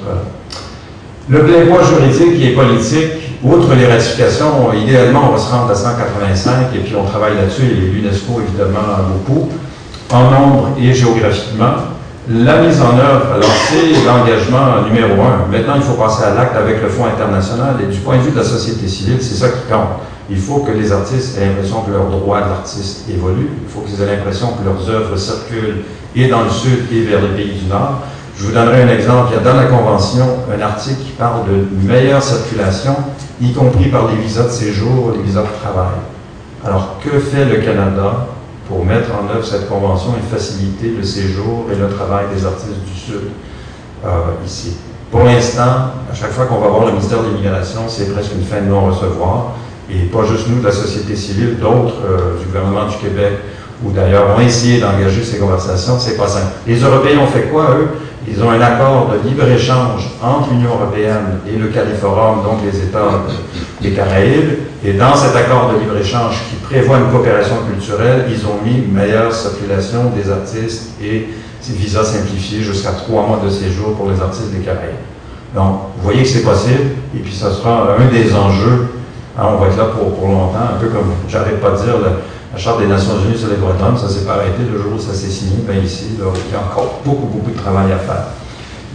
Le plein poids juridique et politique, Outre les ratifications, idéalement, on va se rendre à 185 et puis on travaille là-dessus, et l'UNESCO évidemment beaucoup, en nombre et géographiquement. La mise en œuvre, alors c'est l'engagement numéro un. Maintenant, il faut passer à l'acte avec le Fonds international et du point de vue de la société civile, c'est ça qui compte. Il faut que les artistes aient l'impression que leurs droits l'artiste évoluent. Il faut qu'ils aient l'impression que leurs œuvres circulent et dans le sud et vers les pays du nord. Je vous donnerai un exemple. Il y a dans la Convention un article qui parle de meilleure circulation y compris par les visas de séjour, les visas de travail. Alors, que fait le Canada pour mettre en œuvre cette convention et faciliter le séjour et le travail des artistes du Sud euh, ici? Pour l'instant, à chaque fois qu'on va voir le ministère de l'Immigration, c'est presque une fin de non-recevoir. Et pas juste nous de la société civile, d'autres euh, du gouvernement du Québec, ou d'ailleurs ont essayé d'engager ces conversations, c'est pas simple. Les Européens ont fait quoi, eux? Ils ont un accord de libre-échange entre l'Union européenne et le Califorum, donc les États des Caraïbes. Et dans cet accord de libre-échange qui prévoit une coopération culturelle, ils ont mis une meilleure circulation des artistes et ces visas simplifiés jusqu'à trois mois de séjour pour les artistes des Caraïbes. Donc, vous voyez que c'est possible, et puis ça sera un des enjeux. Hein, on va être là pour, pour longtemps, un peu comme j'arrête pas de dire, la Charte des Nations Unies sur les droits de l'homme, ça s'est pas arrêté le jour où ça s'est signé. Bien ici, il y a encore beaucoup, beaucoup de travail à faire.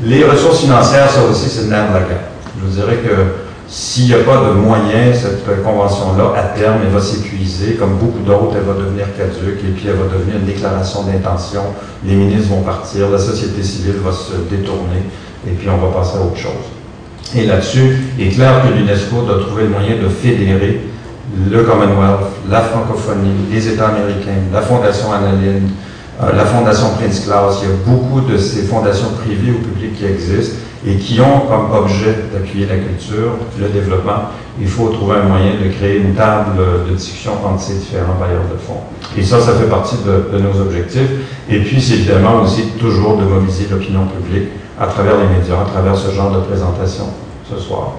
Les ressources financières, ça aussi, c'est le nerf de la guerre. Je vous dirais que s'il n'y a pas de moyens, cette convention-là, à terme, elle va s'épuiser. Comme beaucoup d'autres, elle va devenir caduque et puis elle va devenir une déclaration d'intention. Les ministres vont partir, la société civile va se détourner et puis on va passer à autre chose. Et là-dessus, il est clair que l'UNESCO doit trouver le moyen de fédérer le Commonwealth, la francophonie, les États américains, la Fondation Annaline, euh, la Fondation Prince Claus. Il y a beaucoup de ces fondations privées ou publiques qui existent et qui ont comme objet d'appuyer la culture, le développement. Il faut trouver un moyen de créer une table de discussion entre ces différents bailleurs de fonds. Et ça, ça fait partie de, de nos objectifs. Et puis, c'est évidemment aussi toujours de mobiliser l'opinion publique à travers les médias, à travers ce genre de présentation ce soir.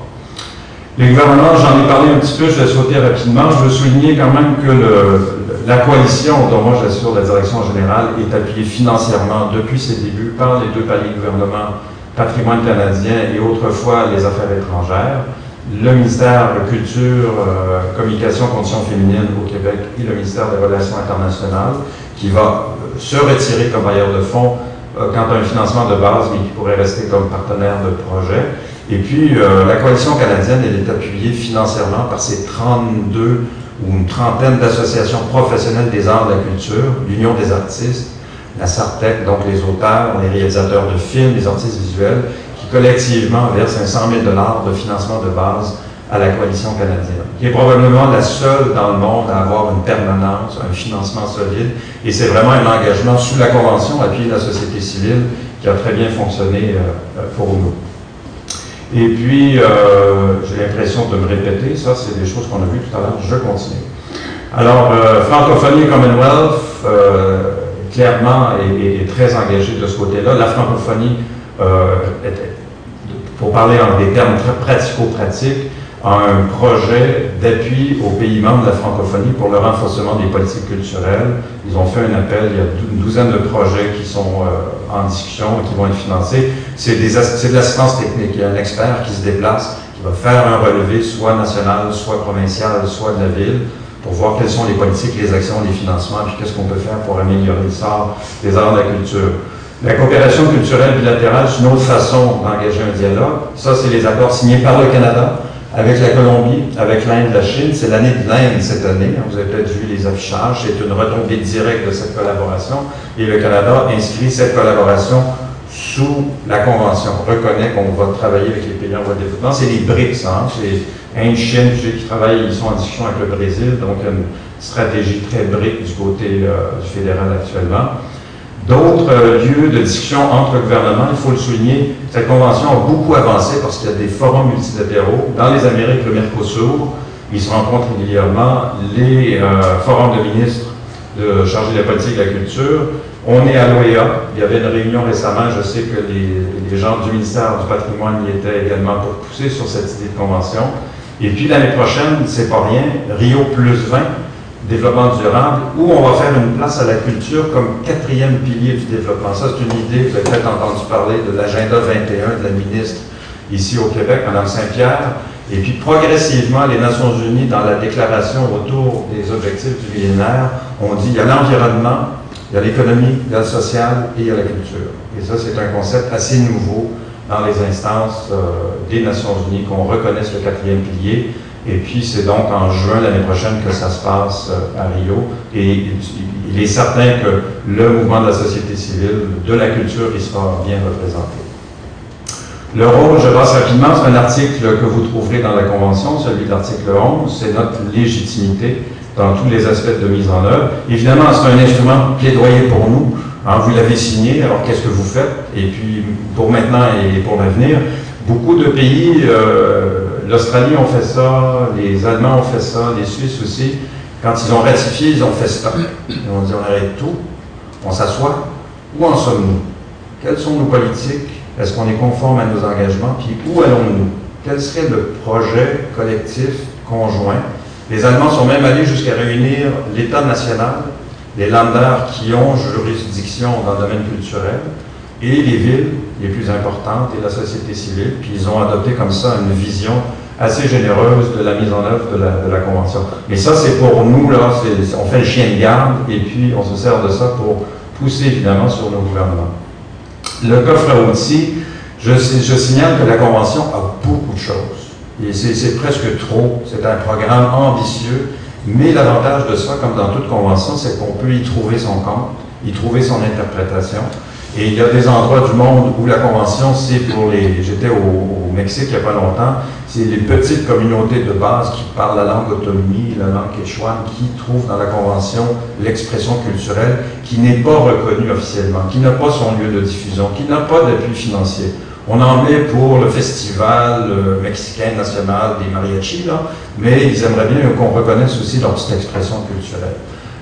Les gouvernements, j'en ai parlé un petit peu, je vais sauter rapidement. Je veux souligner quand même que la coalition dont moi j'assure la direction générale est appuyée financièrement depuis ses débuts par les deux paliers gouvernement, patrimoine canadien et autrefois les affaires étrangères, le ministère de Culture, euh, Communication, Conditions féminines au Québec et le ministère des Relations internationales qui va euh, se retirer comme bailleur de fonds euh, quant à un financement de base, mais qui pourrait rester comme partenaire de projet. Et puis, euh, la coalition canadienne, elle est appuyée financièrement par ces 32 ou une trentaine d'associations professionnelles des arts de la culture, l'Union des artistes, la SARTEC, donc les auteurs, les réalisateurs de films, les artistes visuels, qui collectivement versent 100 000 de financement de base à la coalition canadienne, qui est probablement la seule dans le monde à avoir une permanence, un financement solide, et c'est vraiment un engagement sous la Convention, appuyé de la société civile, qui a très bien fonctionné euh, pour nous. Et puis, euh, j'ai l'impression de me répéter, ça c'est des choses qu'on a vues tout à l'heure, je continue. Alors, euh, francophonie Commonwealth, euh, clairement, est, très engagée de ce côté-là. La francophonie, pour parler en des termes très pratico-pratiques, un projet d'appui aux pays membres de la francophonie pour le renforcement des politiques culturelles. Ils ont fait un appel, il y a une douzaine de projets qui sont euh, en discussion et qui vont être financés. C'est de l'assistance technique. Il y a un expert qui se déplace, qui va faire un relevé soit national, soit provincial, soit de la ville, pour voir quelles sont les politiques, les actions, les financements, puis qu'est-ce qu'on peut faire pour améliorer le sort des arts de la culture. La coopération culturelle bilatérale, c'est une autre façon d'engager un dialogue. Ça, c'est les accords signés par le Canada, avec la Colombie, avec l'Inde, la Chine. C'est l'année de l'Inde cette année. Vous avez peut-être vu les affichages. C'est une retombée directe de cette collaboration. Et le Canada inscrit cette collaboration sous la Convention. On reconnaît qu'on va travailler avec les pays en voie de développement. C'est les BRICS. Hein? C'est Inde, Chine, qui travaillent, ils sont en discussion avec le Brésil. Donc, une stratégie très BRIC du côté euh, du fédéral actuellement d'autres euh, lieux de discussion entre gouvernements. Il faut le souligner, cette convention a beaucoup avancé parce qu'il y a des forums multilatéraux. Dans les Amériques, le Mercosur, ils se rencontrent régulièrement, les euh, forums de ministres de chargés de la politique et de la culture. On est à l'OEA. Il y avait une réunion récemment. Je sais que les, gens du ministère du patrimoine y étaient également pour pousser sur cette idée de convention. Et puis l'année prochaine, c'est pas rien, Rio plus 20, développement durable, où on va faire une place à la culture comme quatrième pilier du développement. Ça, c'est une idée, vous avez peut-être entendu parler de l'agenda 21 de la ministre ici au Québec, Mme Saint-Pierre. Et puis progressivement, les Nations Unies, dans la déclaration autour des objectifs du millénaire, ont dit il y a l'environnement, il y a l'économie, il y a le social et il y a la culture. Et ça, c'est un concept assez nouveau dans les instances euh, des Nations Unies, qu'on reconnaisse le quatrième pilier. Et puis, c'est donc en juin l'année prochaine que ça se passe euh, à Rio. Et il est certain que le mouvement de la société civile, de la culture, il sera bien représenté. Le rôle, je passe rapidement, c'est un article que vous trouverez dans la Convention, celui de l'article 11, c'est notre légitimité dans tous les aspects de mise en œuvre. Évidemment, c'est un instrument plaidoyer pour nous. Hein, vous l'avez signé, alors qu'est-ce que vous faites? Et puis, pour maintenant et pour l'avenir, beaucoup de pays euh, l'Australie ont fait ça, les Allemands ont fait ça, les Suisses aussi. Quand ils ont ratifié, ils ont fait ça. Ils ont dit on arrête tout, on s'assoit. Où en sommes-nous? Quelles sont nos politiques? Est-ce qu'on est conforme à nos engagements? Puis où allons-nous? Quel serait le projet collectif conjoint? Les Allemands sont même allés jusqu'à réunir l'État national, les Länder qui ont juridiction dans le domaine culturel, et les villes les plus importantes et la société civile. Puis ils ont adopté comme ça une vision assez généreuse de la mise en œuvre de la, Convention. Mais ça, c'est pour nous, là, on fait le chien de garde et puis on se sert de ça pour pousser évidemment sur nos gouvernements. Le coffre à outils, je, je signale que la Convention a beaucoup de choses. Et c'est presque trop. C'est un programme ambitieux. Mais l'avantage de ça, comme dans toute convention, c'est qu'on peut y trouver son compte, y trouver son interprétation. Et il y a des endroits du monde où la convention, c'est pour les. J'étais au, Mexique il n'y a pas longtemps, c'est les petites communautés de base qui parlent la langue autonomie, la langue quechua, qui trouvent dans la convention l'expression culturelle qui n'est pas reconnue officiellement, qui n'a pas son lieu de diffusion, qui n'a pas d'appui financier. On en met pour le festival mexicain national des mariachis, là, mais ils aimeraient bien qu'on reconnaisse aussi leur petite expression culturelle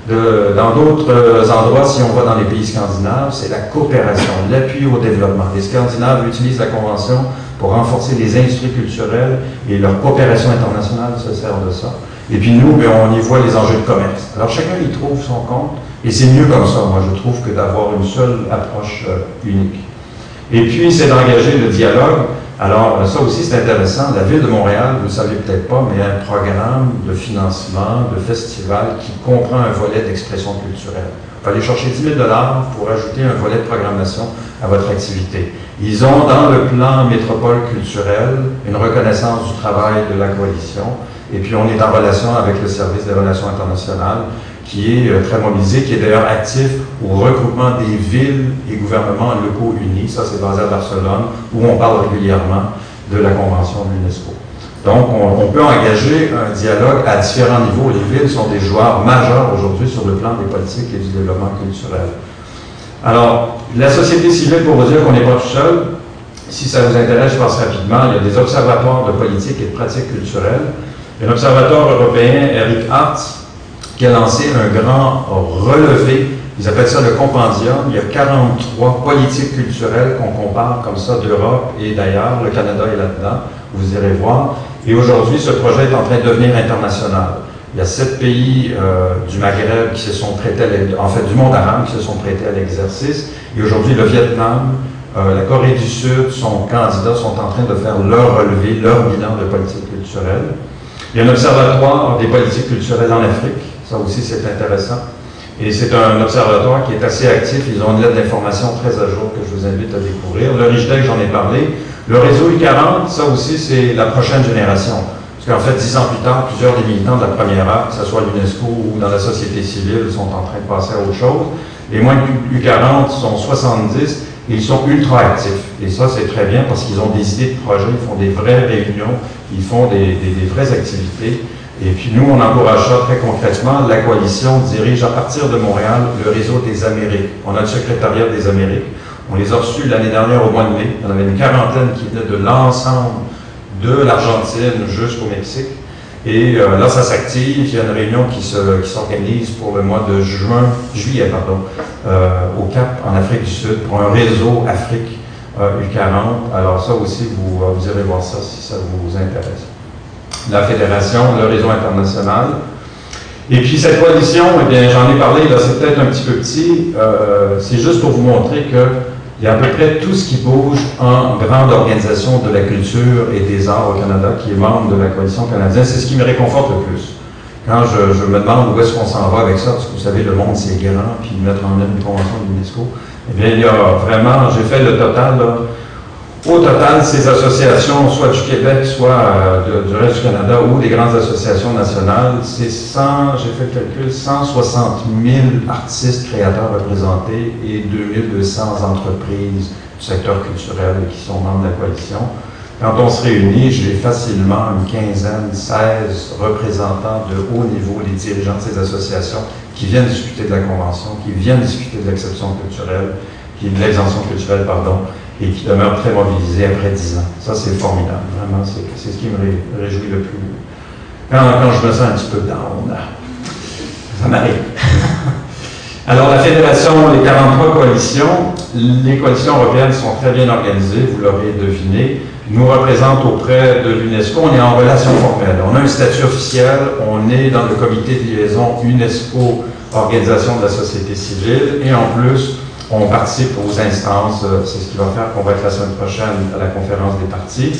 dans d'autres euh, endroits, si on va dans les pays scandinaves, c'est la coopération, l'appui au développement. Les Scandinaves utilisent la Convention pour renforcer les industries culturelles et leur coopération internationale se sert de ça. Et puis nous, ben, on y voit les enjeux de commerce. Alors chacun y trouve son compte, et c'est mieux comme ça, moi je trouve, que d'avoir une seule approche euh, unique. Et puis c'est d'engager le dialogue alors, ça aussi, c'est intéressant. La Ville de Montréal, vous ne le savez peut-être pas, mais a un programme de financement, de festival qui comprend un volet d'expression culturelle. Vous aller chercher 10 000 pour ajouter un volet de programmation à votre activité. Ils ont dans le plan métropole culturelle une reconnaissance du travail de la coalition. Et puis, on est en relation avec le service des relations internationales qui est euh, très mobilisé, qui est d'ailleurs actif au regroupement des villes et gouvernements locaux unis. Ça, c'est basé à Barcelone, où on parle régulièrement de la Convention de l'UNESCO. Donc, on, peut engager un dialogue à différents niveaux. Les villes sont des joueurs majeurs aujourd'hui sur le plan des politiques et du développement culturel. Alors, la société civile, pour vous dire qu'on n'est pas tout seul, si ça vous intéresse, je passe rapidement. Il y a des observatoires de politique et de pratiques culturelles. Un observatoire européen, Eric Hart, qui a lancé un grand relevé. Ils appellent ça le compendium. Il y a 43 politiques culturelles qu'on compare comme ça d'Europe et d'ailleurs. Le Canada est là-dedans. Vous irez voir. Et aujourd'hui, ce projet est en train de devenir international. Il y a sept pays euh, du Maghreb qui se sont prêtés, à en fait du monde arabe qui se sont prêtés à l'exercice. Et aujourd'hui, le Vietnam, euh, la Corée du Sud, son candidat sont en train de faire leur relevé, leur bilan de politique culturelle. Il y a un observatoire des politiques culturelles en Afrique. Ça aussi, c'est intéressant. Et c'est un observatoire qui est assez actif. Ils ont une lettre d'information très à jour que je vous invite à découvrir. Le RICHDEC, j'en ai parlé. Le réseau U40, ça aussi, c'est la prochaine génération. Parce qu'en fait, dix ans plus tard, plusieurs des militants de la première heure, que ce soit l'UNESCO ou dans la société civile, sont en train de passer à autre chose. Les moins de U40 sont 70 ils sont ultra actifs. Et ça, c'est très bien parce qu'ils ont des idées de projet, ils font des vraies réunions, ils font des, vraies activités. Et puis nous, on encourage ça très concrètement. La coalition dirige à partir de Montréal le réseau des Amériques. On a le secrétariat des Amériques. On les a reçus l'année dernière au mois de mai. On avait une quarantaine qui venaient de l'ensemble de l'Argentine jusqu'au Mexique. Et euh, là, ça s'active. Il y a une réunion qui s'organise pour le mois de juin, juillet, pardon, euh, au Cap, en Afrique du Sud, pour un réseau Afrique U40. Euh, Alors ça aussi, vous, vous irez voir ça si ça vous intéresse. La fédération, le réseau international. Et puis cette coalition, eh bien, j'en ai parlé, là, c'est peut-être un petit peu petit. c'est juste pour vous montrer que il y a à peu près tout ce qui bouge en grande organisation de la culture et des arts au Canada qui est membre de la coalition canadienne. C'est ce qui me réconforte le plus. Quand je, me demande où est-ce qu'on s'en va avec ça, parce que vous savez, le monde c'est grand, puis mettre en œuvre une convention de l'UNESCO, eh bien, il y a vraiment, j'ai fait le total, là, au total, ces associations, soit du Québec, soit euh, du reste du Canada, ou des grandes associations nationales, c'est 100, j'ai fait le calcul, 160 000 artistes créateurs représentés et 2200 entreprises du secteur culturel qui sont membres de la coalition. Quand on se réunit, j'ai facilement une quinzaine, 16 représentants de haut niveau, les dirigeants de ces associations, qui viennent discuter de la Convention, qui viennent discuter de l'exception culturelle, qui, de l'exemption culturelle, pardon, et qui demeure très mobilisé après dix ans. Ça, c'est formidable. Vraiment, c'est ce qui me réjouit le plus. Quand, quand, je me sens un petit peu down, ça m'arrive. Alors, la Fédération, les 43 coalitions, les coalitions européennes sont très bien organisées, vous l'aurez deviné, nous représentent auprès de l'UNESCO. On est en relation formelle. On a un statut officiel, on est dans le comité de liaison UNESCO, Organisation de la société civile, et en plus, on participe aux instances, euh, c'est ce qui va faire qu'on va être la semaine prochaine à la conférence des partis.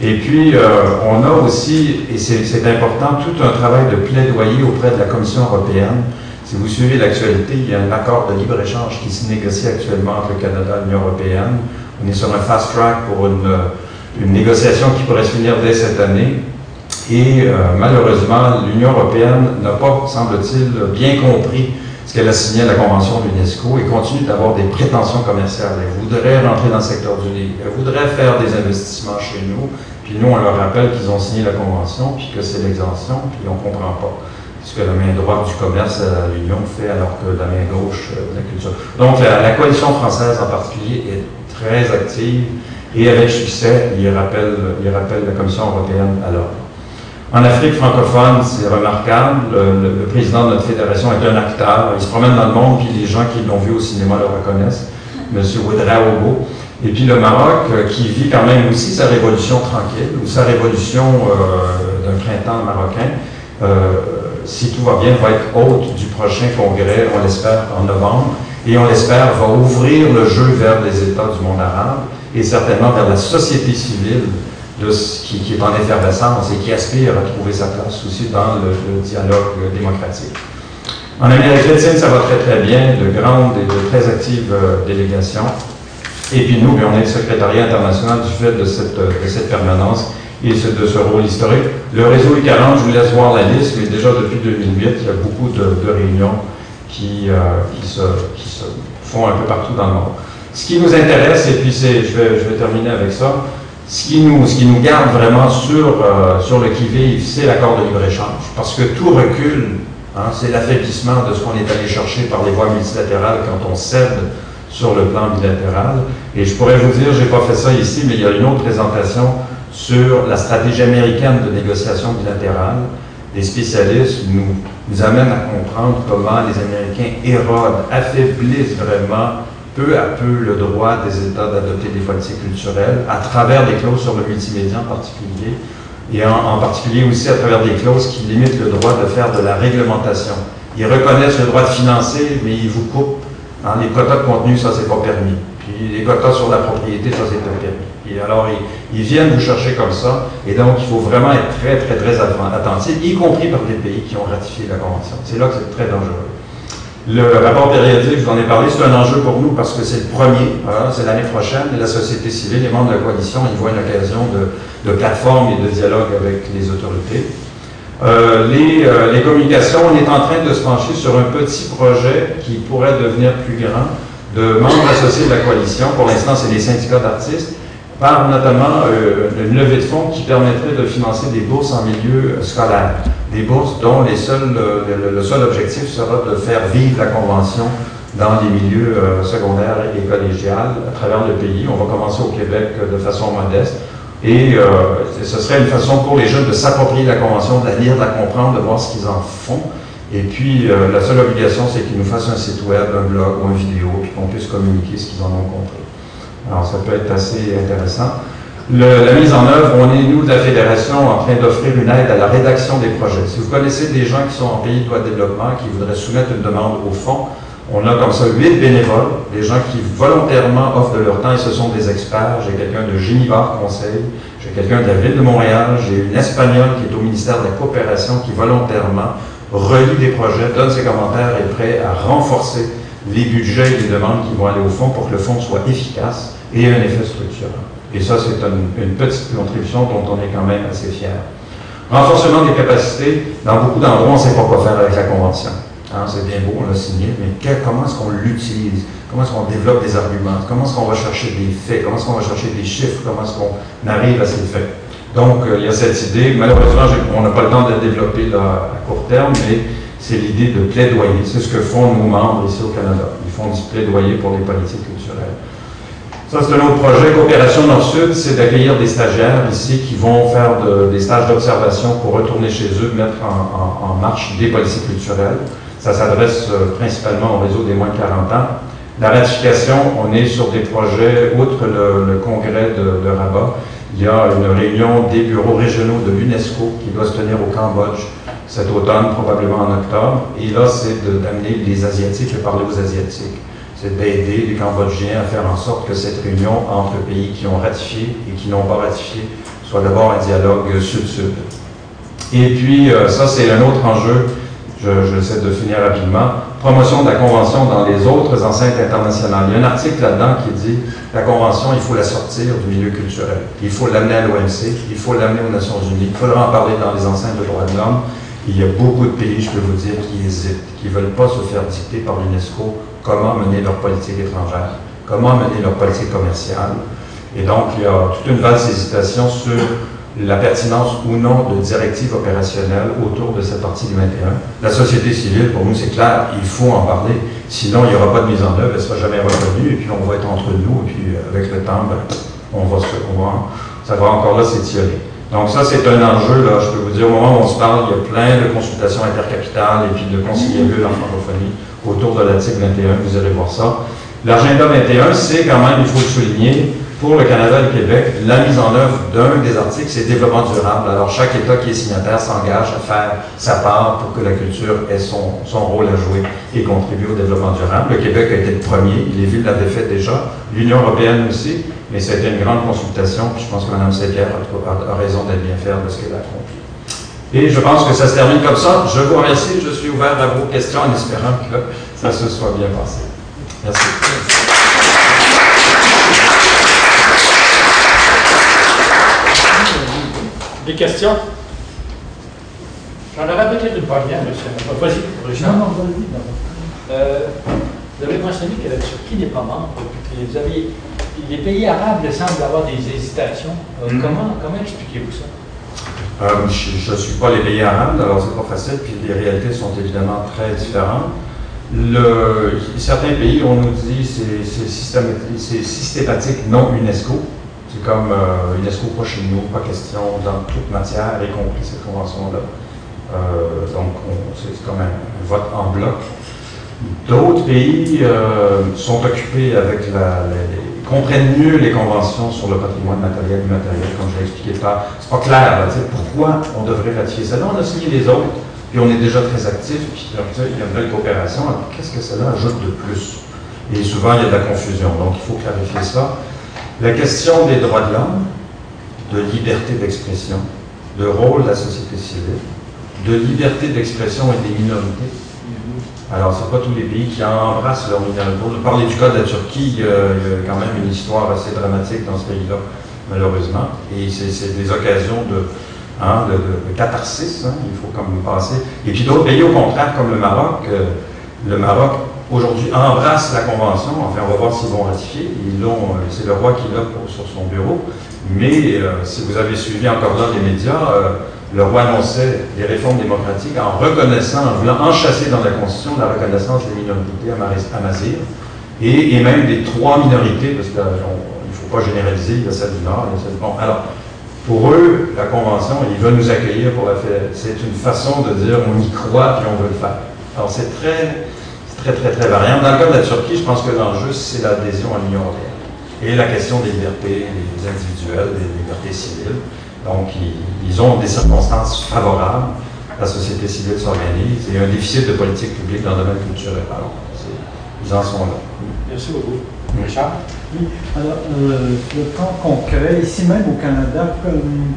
Et puis, euh, on a aussi, et c'est important, tout un travail de plaidoyer auprès de la Commission européenne. Si vous suivez l'actualité, il y a un accord de libre-échange qui se négocie actuellement entre le Canada et l'Union européenne. On est sur un fast track pour une, une négociation qui pourrait se finir dès cette année. Et euh, malheureusement, l'Union européenne n'a pas, semble-t-il, bien compris ce qu'elle a signé la Convention de l'UNESCO et continue d'avoir des prétentions commerciales. Elle voudrait rentrer dans le secteur du livre, elle voudrait faire des investissements chez nous, puis nous, on leur rappelle qu'ils ont signé la Convention, puis que c'est l'exemption, puis on ne comprend pas ce que la main droite du commerce à l'Union fait alors que la main gauche euh, de la culture. Donc la, coalition française en particulier est très active et avec succès, il rappelle, il rappelle la Commission européenne à l'ordre. En Afrique francophone, c'est remarquable. Le, président de notre fédération est un acteur. Il se promène dans le monde, puis les gens qui l'ont vu au cinéma le reconnaissent. M. Ouedraogo. Et puis le Maroc, euh, qui vit quand même aussi sa révolution tranquille, ou sa révolution euh, d'un printemps marocain, euh, si tout va bien, va être hôte du prochain congrès, on l'espère, en novembre, et on l'espère, va ouvrir le jeu vers les États du monde arabe, et certainement vers la société civile de ce qui, est en effervescence et qui aspire à trouver sa place aussi dans le, dialogue démocratique. En Amérique latine, ça va très très bien, de grandes et de très actives euh, délégations. Et puis nous, on est le secrétariat international du fait de cette, cette permanence et de ce rôle historique. Le réseau U40, je vous laisse voir la liste, mais déjà depuis 2008, il y a beaucoup de, réunions qui, euh, qui, se, font un peu partout dans le monde. Ce qui nous intéresse, et puis je je vais terminer avec ça, ce qui nous, ce qui nous garde vraiment sur, euh, sur le qui-vive, c'est l'accord de libre-échange. Parce que tout recule. Hein, c'est l'affaiblissement de ce qu'on est allé chercher par les voies multilatérales quand on cède sur le plan bilatéral. Et je pourrais vous dire, je n'ai pas fait ça ici, mais il y a une autre présentation sur la stratégie américaine de négociation bilatérale. Les spécialistes nous, nous amènent à comprendre comment les Américains érodent, affaiblissent vraiment peu à peu le droit des États d'adopter des politiques culturelles, à travers des clauses sur le multimédia en particulier, et en, particulier aussi à travers des clauses qui limitent le droit de faire de la réglementation. Ils reconnaissent le droit de financer, mais ils vous coupent. Hein, les quotas de contenu, ça, c'est pas permis. Puis les quotas sur la propriété, ça, c'est pas permis. Et alors, ils, viennent vous chercher comme ça, et donc il faut vraiment être très, très, très attentif, y compris par les pays qui ont ratifié la Convention. C'est là que c'est très dangereux. Le rapport périodique, je vous en ai parlé, c'est un enjeu pour nous parce que c'est le premier, c'est l'année prochaine, et la société civile, les membres de la coalition, ils voient une occasion de, plateforme et de dialogue avec les autorités. Euh, les, euh, les, communications, on est en train de se pencher sur un petit projet qui pourrait devenir plus grand de membres associés de la coalition. Pour l'instant, c'est les syndicats d'artistes, par notamment euh, une levée de fonds qui permettrait de financer des bourses en milieu scolaire des bourses dont les seuls, euh, le, seul objectif sera de faire vivre la Convention dans les milieux euh, secondaires et collégiales à travers le pays. On va commencer au Québec de façon modeste. Et ce serait une façon pour les jeunes de s'approprier la Convention, de la lire, de la comprendre, de voir ce qu'ils en font. Et puis, la seule obligation, c'est qu'ils nous fassent un site web, un blog ou une vidéo, puis qu'on puisse communiquer ce qu'ils en ont compris. Alors, ça peut être assez intéressant la mise en œuvre, on est, nous, de la Fédération, en train d'offrir une aide à la rédaction des projets. Si vous connaissez des gens qui sont en pays de droit de développement, qui voudraient soumettre une demande au fond, on a comme ça huit bénévoles, des gens qui volontairement offrent de leur temps et ce sont des experts. J'ai quelqu'un de Genivar Conseil, j'ai quelqu'un de la ville de Montréal, j'ai une espagnole qui est au ministère de la Coopération qui volontairement relie des projets, donne ses commentaires et est prêt à renforcer les budgets et les demandes qui vont aller au fond pour que le fonds soit efficace et un effet structurant. Et ça, c'est une, petite contribution dont on est quand même assez fier. Renforcement des capacités. Dans beaucoup d'endroits, on ne sait pas quoi faire avec la Convention. Hein, c'est bien beau, on l'a signé, mais comment est-ce qu'on l'utilise? Comment est-ce qu'on développe des arguments? Comment est-ce qu'on va chercher des faits? Comment est-ce qu'on va chercher des chiffres? Comment est-ce qu'on arrive à ces faits? Donc, euh, il y a cette idée. Malheureusement, on n'a pas le temps de la développer à court terme, mais c'est l'idée de plaidoyer. C'est ce que font nos membres ici au Canada. Ils font du plaidoyer pour les politiques culturelles. Ça, c'est un autre projet. Coopération Nord-Sud, c'est d'accueillir des stagiaires ici qui vont faire des stages d'observation pour retourner chez eux, mettre en, marche des politiques culturelles. Ça s'adresse euh, principalement au réseau des moins de 40 ans. La ratification, on est sur des projets, outre le, congrès de, Rabat, il y a une réunion des bureaux régionaux de l'UNESCO qui doit se tenir au Cambodge cet automne, probablement en octobre. Et là, c'est d'amener les Asiatiques et parler aux Asiatiques c'est d'aider les Cambodgiens à faire en sorte que cette réunion entre pays qui ont ratifié et qui n'ont pas ratifié soit d'abord un dialogue sud-sud. Et puis, euh, ça, c'est un autre enjeu, je, j'essaie de finir rapidement, promotion de la Convention dans les autres enceintes internationales. Il y a un article là-dedans qui dit la Convention, il faut la sortir du milieu culturel. Il faut l'amener à l'OMC, il faut l'amener aux Nations Unies, il faudra en parler dans les enceintes de droits de l'homme. Il y a beaucoup de pays, je peux vous dire, qui hésitent, qui ne veulent pas se faire dicter par l'UNESCO comment mener leur politique étrangère, comment mener leur politique commerciale. Et donc, il y a toute une vaste hésitation sur la pertinence ou non de directives opérationnelles autour de cette partie du 21. La société civile, pour nous, c'est clair, il faut en parler. Sinon, il n'y aura pas de mise en œuvre, elle ne sera jamais reconnue, et puis on va être entre nous, et puis avec le temps, ben, on va se, on va, ça va encore là s'étioler. Donc ça, c'est un enjeu, là, je peux dire, au moment où on se parle, il y a plein de consultations intercapitales et puis de concilier en francophonie autour de l'article 21, vous allez voir ça. L'agenda 21, c'est quand même, il faut le souligner, pour le Canada et le Québec, la mise en œuvre d'un des articles, c'est développement durable. Alors, chaque État qui est signataire s'engage à faire sa part pour que la culture ait son, rôle à jouer et contribuer au développement durable. Le Québec a été le premier, les villes l'avaient fait déjà, l'Union européenne aussi, mais ça a été une grande consultation, puis je pense que Mme Séguer a, raison d'être bien faire de ce qu'elle a accompli. Et je pense que ça se termine comme ça. Je vous remercie. Je suis ouvert à vos questions en espérant que ça se soit bien passé. Merci. Des questions? J'en aurais peut-être une première, monsieur. Vas-y, Richard. Non, non, vas-y. Euh, vous avez mentionné que la Turquie n'est pas membre, que vous avez, les pays arabes semblent avoir des hésitations. Euh, mm-hmm. Comment, comment expliquez-vous ça? Euh, je ne suis pas les pays arabes, alors c'est pas facile, puis les réalités sont évidemment très différentes. Certains pays, on nous dit c'est systématique, non UNESCO. C'est comme euh, UNESCO pas chez nous, pas question dans toute matière, y compris cette convention-là. Euh, donc c'est comme un, vote en bloc. D'autres pays sont occupés avec la, comprennent mieux les conventions sur le patrimoine matériel et immatériel, comme je l'ai expliqué pas. C'est pas clair, pourquoi on devrait ratifier ça? Là, on a signé les autres, puis on est déjà très actifs, puis il y a une belle coopération. Qu'est-ce que cela ajoute de plus? Et souvent, il y a de la confusion, donc il faut clarifier ça. La question des droits de l'homme, de liberté d'expression, de rôle de la société civile, de liberté d'expression et des minorités. Alors, ce pas tous les pays qui embrassent leur minorité. Pour parler du cas de la Turquie, il y a quand même une histoire assez dramatique dans ce pays-là, malheureusement. Et c'est des occasions de, hein, de, catharsis, hein, il faut comme passer. Et puis d'autres pays, au contraire, comme le Maroc, euh, le Maroc aujourd'hui embrasse la Convention. Enfin, on va voir s'ils vont ratifier. Ils l'ont, euh, c'est le roi qui l'a sur son bureau. Mais euh, si vous avez suivi encore là les médias, le roi annonçait des réformes démocratiques en reconnaissant, en voulant enchasser dans la Constitution la reconnaissance des minorités Mazir, et, et même des trois minorités, parce qu'il ne faut pas généraliser, il y a celle du Nord, il y a celle du... Bon, alors, pour eux, la Convention, ils veulent nous accueillir pour la faire. C'est une façon de dire on y croit puis on veut le faire. Alors, c'est très, très, très, très variant. Dans le cas de la Turquie, je pense que l'enjeu, c'est l'adhésion à l'Union européenne. Et la question des libertés, des individuelles, des libertés civiles. Donc, ils, ont des circonstances favorables. La société civile s'organise et un déficit de politique publique dans le domaine culturel. Alors, ils en sont là. Merci beaucoup. Richard? Oui, alors, euh, le plan concret, ici même au Canada,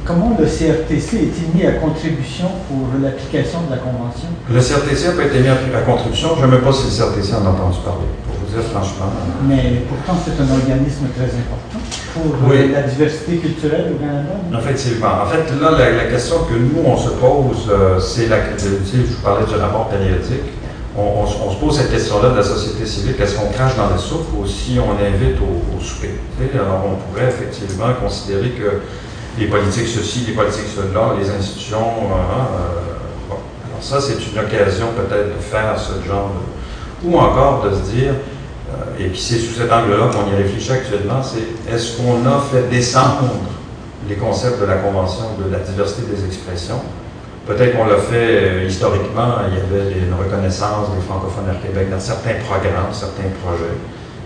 comment le CRTC est-il mis à contribution pour l'application de la Convention? Le CRTC n'a pas été mis à contribution. Je ne sais même pas si le CRTC en a entendu parler, pour vous dire franchement. Mais pourtant, c'est un organisme très important pour euh, la diversité culturelle au Canada? Effectivement. En fait, là, la, question que nous, on se pose, euh, c'est la... Je vous parlais du rapport périodique on, se pose cette question-là de la société civile, qu'est-ce qu'on crache dans la soupe ou si on invite au, souper? Alors, on pourrait effectivement considérer que les politiques ceci, les politiques cela, les institutions, euh, hein, euh, bon. Alors ça, c'est une occasion peut-être de faire ce genre de... Ou encore de se dire, et puis c'est sous cet angle-là qu'on y réfléchit actuellement, c'est est-ce qu'on a fait descendre les concepts de la Convention de la diversité des expressions? Peut-être qu'on l'a fait euh, historiquement, il y avait une reconnaissance des francophones à Québec dans certains programmes, certains projets.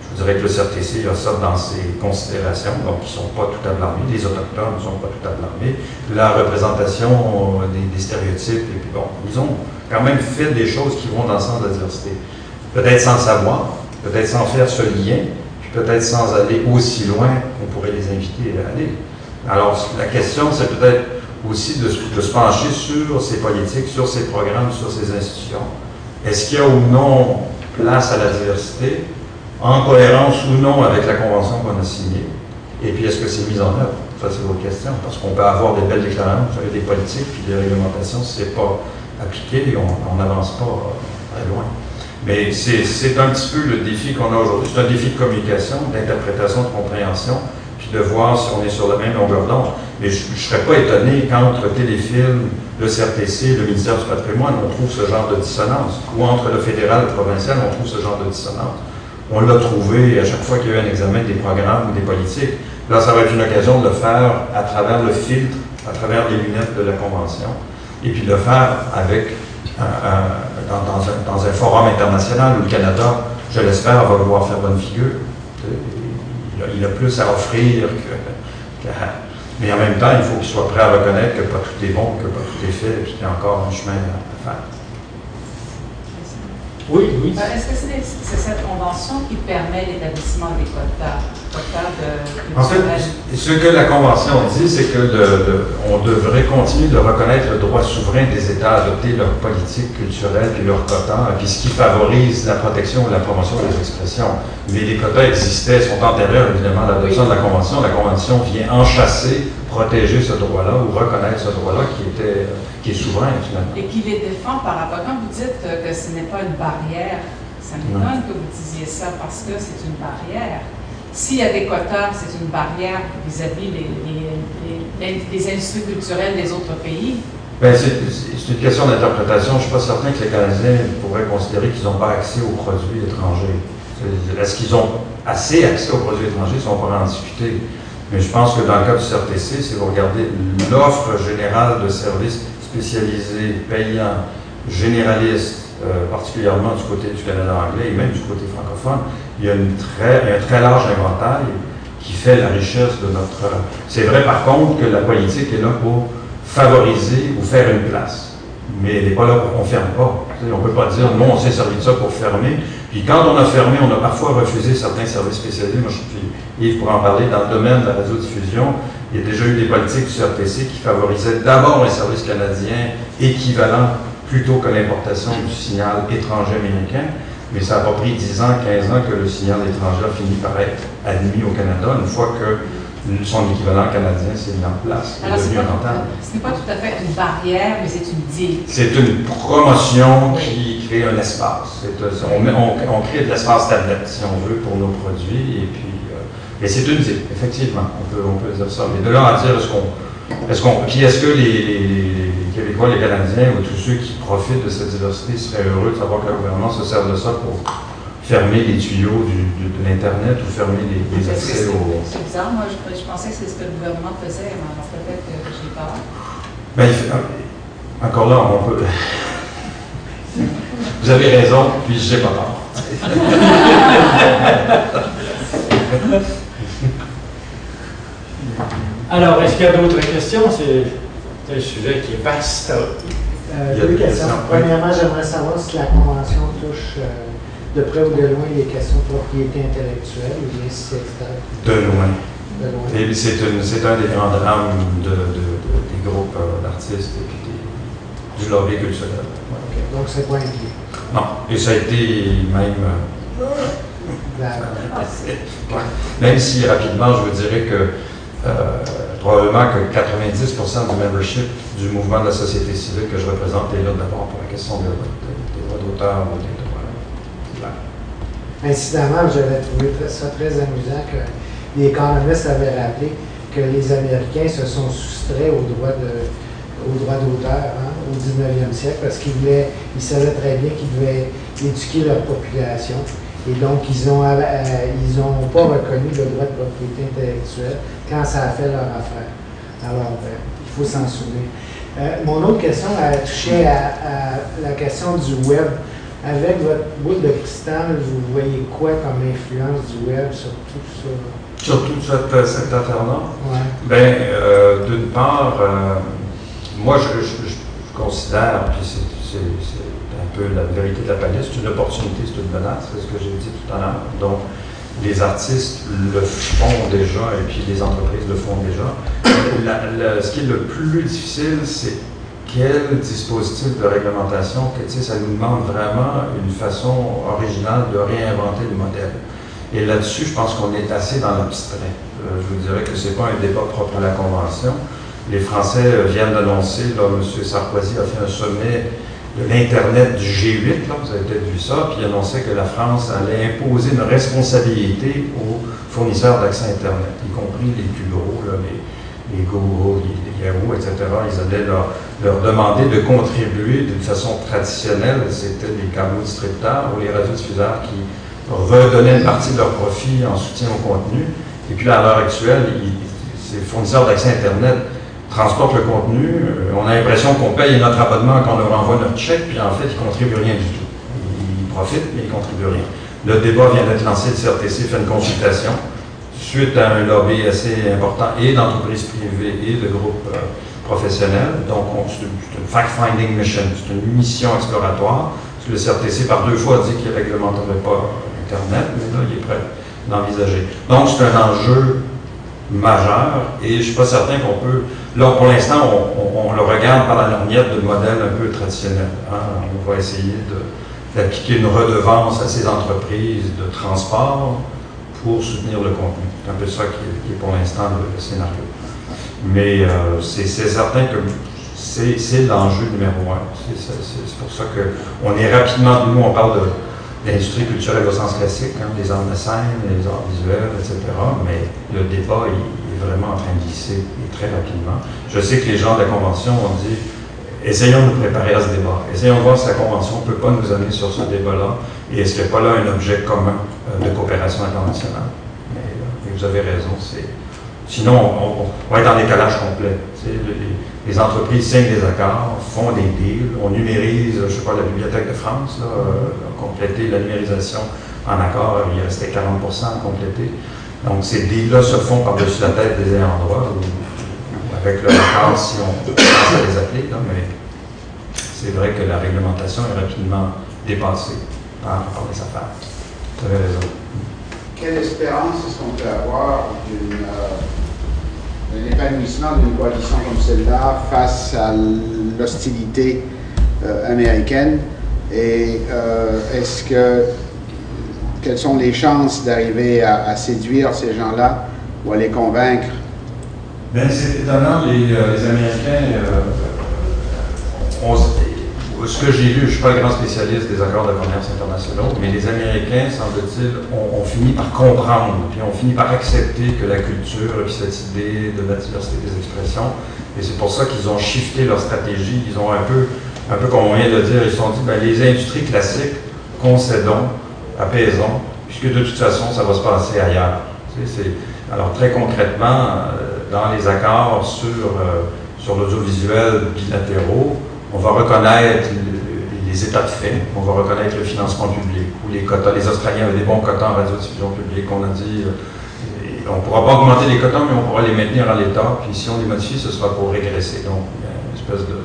Je vous dirais que le CRTC a ça dans ses considérations, donc ils ne sont pas tout à blâmer, les Autochtones ne sont pas tout à blâmer. La représentation euh, des, stéréotypes, et puis bon, ils ont quand même fait des choses qui vont dans le sens de la diversité. Peut-être sans savoir, peut-être sans faire ce lien, puis peut-être sans aller aussi loin qu'on pourrait les inviter à aller. Alors, la question, c'est peut-être aussi de, se pencher sur ces politiques, sur ces programmes, sur ces institutions. Est-ce qu'il y a ou non place à la diversité, en cohérence ou non avec la convention qu'on a signée? Et puis, est-ce que c'est mis en œuvre? Ça, c'est votre question. Parce qu'on peut avoir des belles déclarations, des politiques, puis des réglementations, si ce n'est pas appliqué, on n'avance pas très loin. Mais c'est un petit peu le défi qu'on a aujourd'hui. C'est un défi de communication, d'interprétation, de compréhension, puis de voir si on est sur la même longueur d'onde. Mais je ne serais pas étonné qu'entre Téléfilm, le CRTC, le ministère du patrimoine, on trouve ce genre de dissonance. Ou entre le fédéral et le provincial, on trouve ce genre de dissonance. On l'a trouvé à chaque fois qu'il y a eu un examen des programmes ou des politiques. Là, ça va être une occasion de le faire à travers le filtre, à travers les lunettes de la Convention, et puis de le faire avec dans, un, forum international où le Canada, je l'espère, va pouvoir faire bonne figure. Il a, plus à offrir que mais en même temps, il faut qu'il soit prêt à reconnaître que pas tout est bon, que pas tout est fait, qu'il y a encore un chemin à faire. Oui, oui. Euh, est-ce que c'est cette convention qui permet l'établissement des quotas, de En fait, ce que la convention dit, c'est que on devrait continuer de reconnaître le droit souverain des États à adopter leur politique culturelle et leurs quotas, puis ce qui favorise la protection ou la promotion des expressions. Mais les quotas existaient, sont antérieurs évidemment à l'adoption de la convention. La convention vient enchasser protéger ce droit-là ou reconnaître ce droit-là qui, était, qui est souverain finalement. Et qui les défend par rapport, quand vous dites que ce n'est pas une barrière, ça m'étonne que vous disiez ça parce que c'est une barrière. S'il y a des quotas, c'est une barrière vis-à-vis des les, les, industries culturelles des autres pays. Ben, c'est une question d'interprétation. Je ne suis pas certain que les Canadiens pourraient considérer qu'ils n'ont pas accès aux produits étrangers. Est-ce qu'ils ont assez accès aux produits étrangers? Si on pourrait en discuter. Mais je pense que dans le cas du CRTC, si vous regardez l'offre générale de services spécialisés, payants, généralistes, euh, particulièrement du côté du Canada anglais et même du côté francophone, il y a un très large inventaire qui fait la richesse de notre... C'est vrai par contre que la politique est là pour favoriser ou faire une place. Mais elle n'est pas là pour qu'on ferme pas. On ne peut pas dire, non, on s'est servi de ça pour fermer. Puis quand on a fermé, on a parfois refusé certains services spécialisés. Moi, je suis Yves pour en parler, dans le domaine de la radiodiffusion, il y a déjà eu des politiques du CRTC qui favorisaient d'abord un service canadien équivalent plutôt que l'importation du signal étranger américain. Mais ça n'a pas pris 10 ans, 15 ans que le signal étranger a fini par être admis au Canada, une fois que son équivalent canadien s'est mis en place Alors, c'est ce n'est pas tout à fait une barrière, mais c'est une digue. C'est une promotion qui crée un espace. C'est, euh, on, met- on- on crée de l'espace tablette, si on veut, pour nos produits. Et puis, euh, mais c'est une idée, effectivement. On peut, on peut dire ça. Mais de là à dire, est-ce qu'on. Qu'on puis est-ce que les, les- les Québécois, les Canadiens ou tous ceux qui profitent de cette diversité seraient heureux de savoir que le gouvernement se sert de ça pour fermer les tuyaux du- de l'Internet ou fermer les, accès aux. c'est bizarre? Moi, je, je pensais que c'est ce que le gouvernement faisait, mais alors peut-être que j'ai peur. Ben, il fait- encore là, on peut. Vous avez raison, puis j'ai pas tort. Alors, est-ce qu'il y a d'autres questions? C'est un sujet qui est vaste. Euh, Il y a deux questions. Premièrement, j'aimerais savoir si la Convention touche euh, de près ou de loin les questions de propriété intellectuelle ou bien si c'est De loin. de loin. Et c'est un des grands drames de, de- de- des groupes euh, d'artistes et puis des- du lobby culturel. Ouais. Donc, c'est pas impliqué. Non, et ça a été même. euh, D'accord. Même si rapidement, je vous dirais que euh, probablement que 90% du membership du mouvement de la société civile que je représente est là d'abord pour la question de- de- des droits d'auteur ou des. Incidemment, j'avais trouvé ça très amusant que les économistes avaient rappelé que les Américains se sont soustraits aux droits de d'auteur hein, au 19e siècle parce qu'ils ils savaient très bien qu'ils devaient éduquer leur population. Et donc, ils ont, euh, pas reconnu le droit de propriété intellectuelle quand ça a fait leur affaire. Alors, euh, il faut s'en souvenir. Euh, mon autre question a touché à la question du web. Avec votre boule de cristal, vous voyez quoi comme influence du web sur tout ça? Surtout cette, cette affaire-là? Ouais. Ben, euh, d'une part, euh, moi, je, je- je- je considère, puis c'est un peu la vérité de la palette, c'est une opportunité, c'est une menace, c'est ce que j'ai dit tout à l'heure. Donc, les artistes le font déjà et puis les entreprises le font déjà. La- la- ce qui est le plus difficile, c'est quel dispositif de réglementation, que, ça nous demande vraiment une façon originale de réinventer le modèle. Et là-dessus, je pense qu'on est assez dans l'abstrait. Euh, je vous dirais que ce n'est pas un débat propre à la Convention. Les Français euh, viennent d'annoncer, là, M. Sarkozy a fait un sommet de l'Internet du G8, là, vous avez peut-être vu ça, puis il annonçait que la France allait imposer une responsabilité aux fournisseurs d'accès Internet, y compris les plus gros, là, les, les Google, les Etc. Ils allaient leur, demander de contribuer d'une façon traditionnelle, c'était les câbles distributeurs ou les radiodiffuseurs qui redonnaient une partie de leur profit en soutien au contenu. Et puis à l'heure actuelle, ces fournisseurs d'accès Internet transportent le contenu. euh, on a l'impression qu'on paye notre abonnement quand on leur envoie notre chèque, puis en fait, ils ne contribuent rien du tout. Ils profitent, mais ils ne contribuent rien. Le débat vient d'être lancé, le CRTC fait une consultation suite à un lobby assez important et d'entreprises privées et de groupes euh, professionnels. Donc, on- c'est une, fact-finding mission, c'est une mission exploratoire. Parce que le CRTC, par deux fois, a dit qu'il ne réglementerait pas Internet, mais là, il est prêt d'envisager. Donc, c'est un enjeu majeur et je ne suis pas certain qu'on peut. Là, pour l'instant, on, le regarde par la lorgnette de modèle un peu traditionnel. hein. On va essayer d'appliquer une redevance à ces entreprises de transport pour soutenir le contenu. C'est un peu ça qui est, pour l'instant le, scénario. Mais euh, c'est certain que c'est l'enjeu numéro un. C'est pour ça qu'on est rapidement, nous on parle de l'industrie culturelle au sens classique, hein, les arts de scène, les arts visuels, etc. Mais le débat est vraiment en train de glisser et très rapidement. Je sais que les gens de la Convention ont dit essayons de nous préparer à ce débat. Essayons de voir si la Convention ne peut pas nous amener sur ce débat-là et est-ce qu'il n'y a pas là un objet commun euh, de coopération internationale? Mais, euh, vous avez raison. Sinon, on, va être en décalage complet. Les, entreprises signent des accords, font des deals, on numérise, je ne sais pas, la Bibliothèque de France, là, euh, compléter la numérisation en accord, il restait 40% à compléter. Donc, ces deals-là se font par-dessus la tête des ayants droit, avec le accord, si on commence à les appeler, mais c'est vrai que la réglementation est rapidement dépassée par, les affaires. Vous avez raison. Quelle espérance est-ce qu'on peut avoir euh, d'un épanouissement d'une coalition comme celle-là face à l'hostilité euh, américaine? Et euh, est-ce que quelles sont les chances d'arriver à, séduire ces gens-là ou à les convaincre? Bien, c'est étonnant, les, les Américains, ce que j'ai lu, je ne suis pas le grand spécialiste des accords de commerce internationaux, mais les Américains, semble-t-il, ont, fini par comprendre, puis ont fini par accepter que la culture, puis cette idée de la diversité des expressions, et c'est pour ça qu'ils ont shifté leur stratégie. Ils ont un peu, un peu comme on vient de dire, ils se sont dit, ben, les industries classiques, concédons, apaisons, puisque de toute façon, ça va se passer ailleurs. alors très concrètement, euh, dans les accords sur, euh, sur l'audiovisuel bilatéraux, on va reconnaître les états de fait, on va reconnaître le financement public ou les quotas. Les Australiens avaient des bons quotas en radiodiffusion publique. On a dit, euh, on ne pourra pas augmenter les quotas, mais on pourra les maintenir à l'état. Puis si on les modifie, ce sera pour régresser. Donc, une espèce de.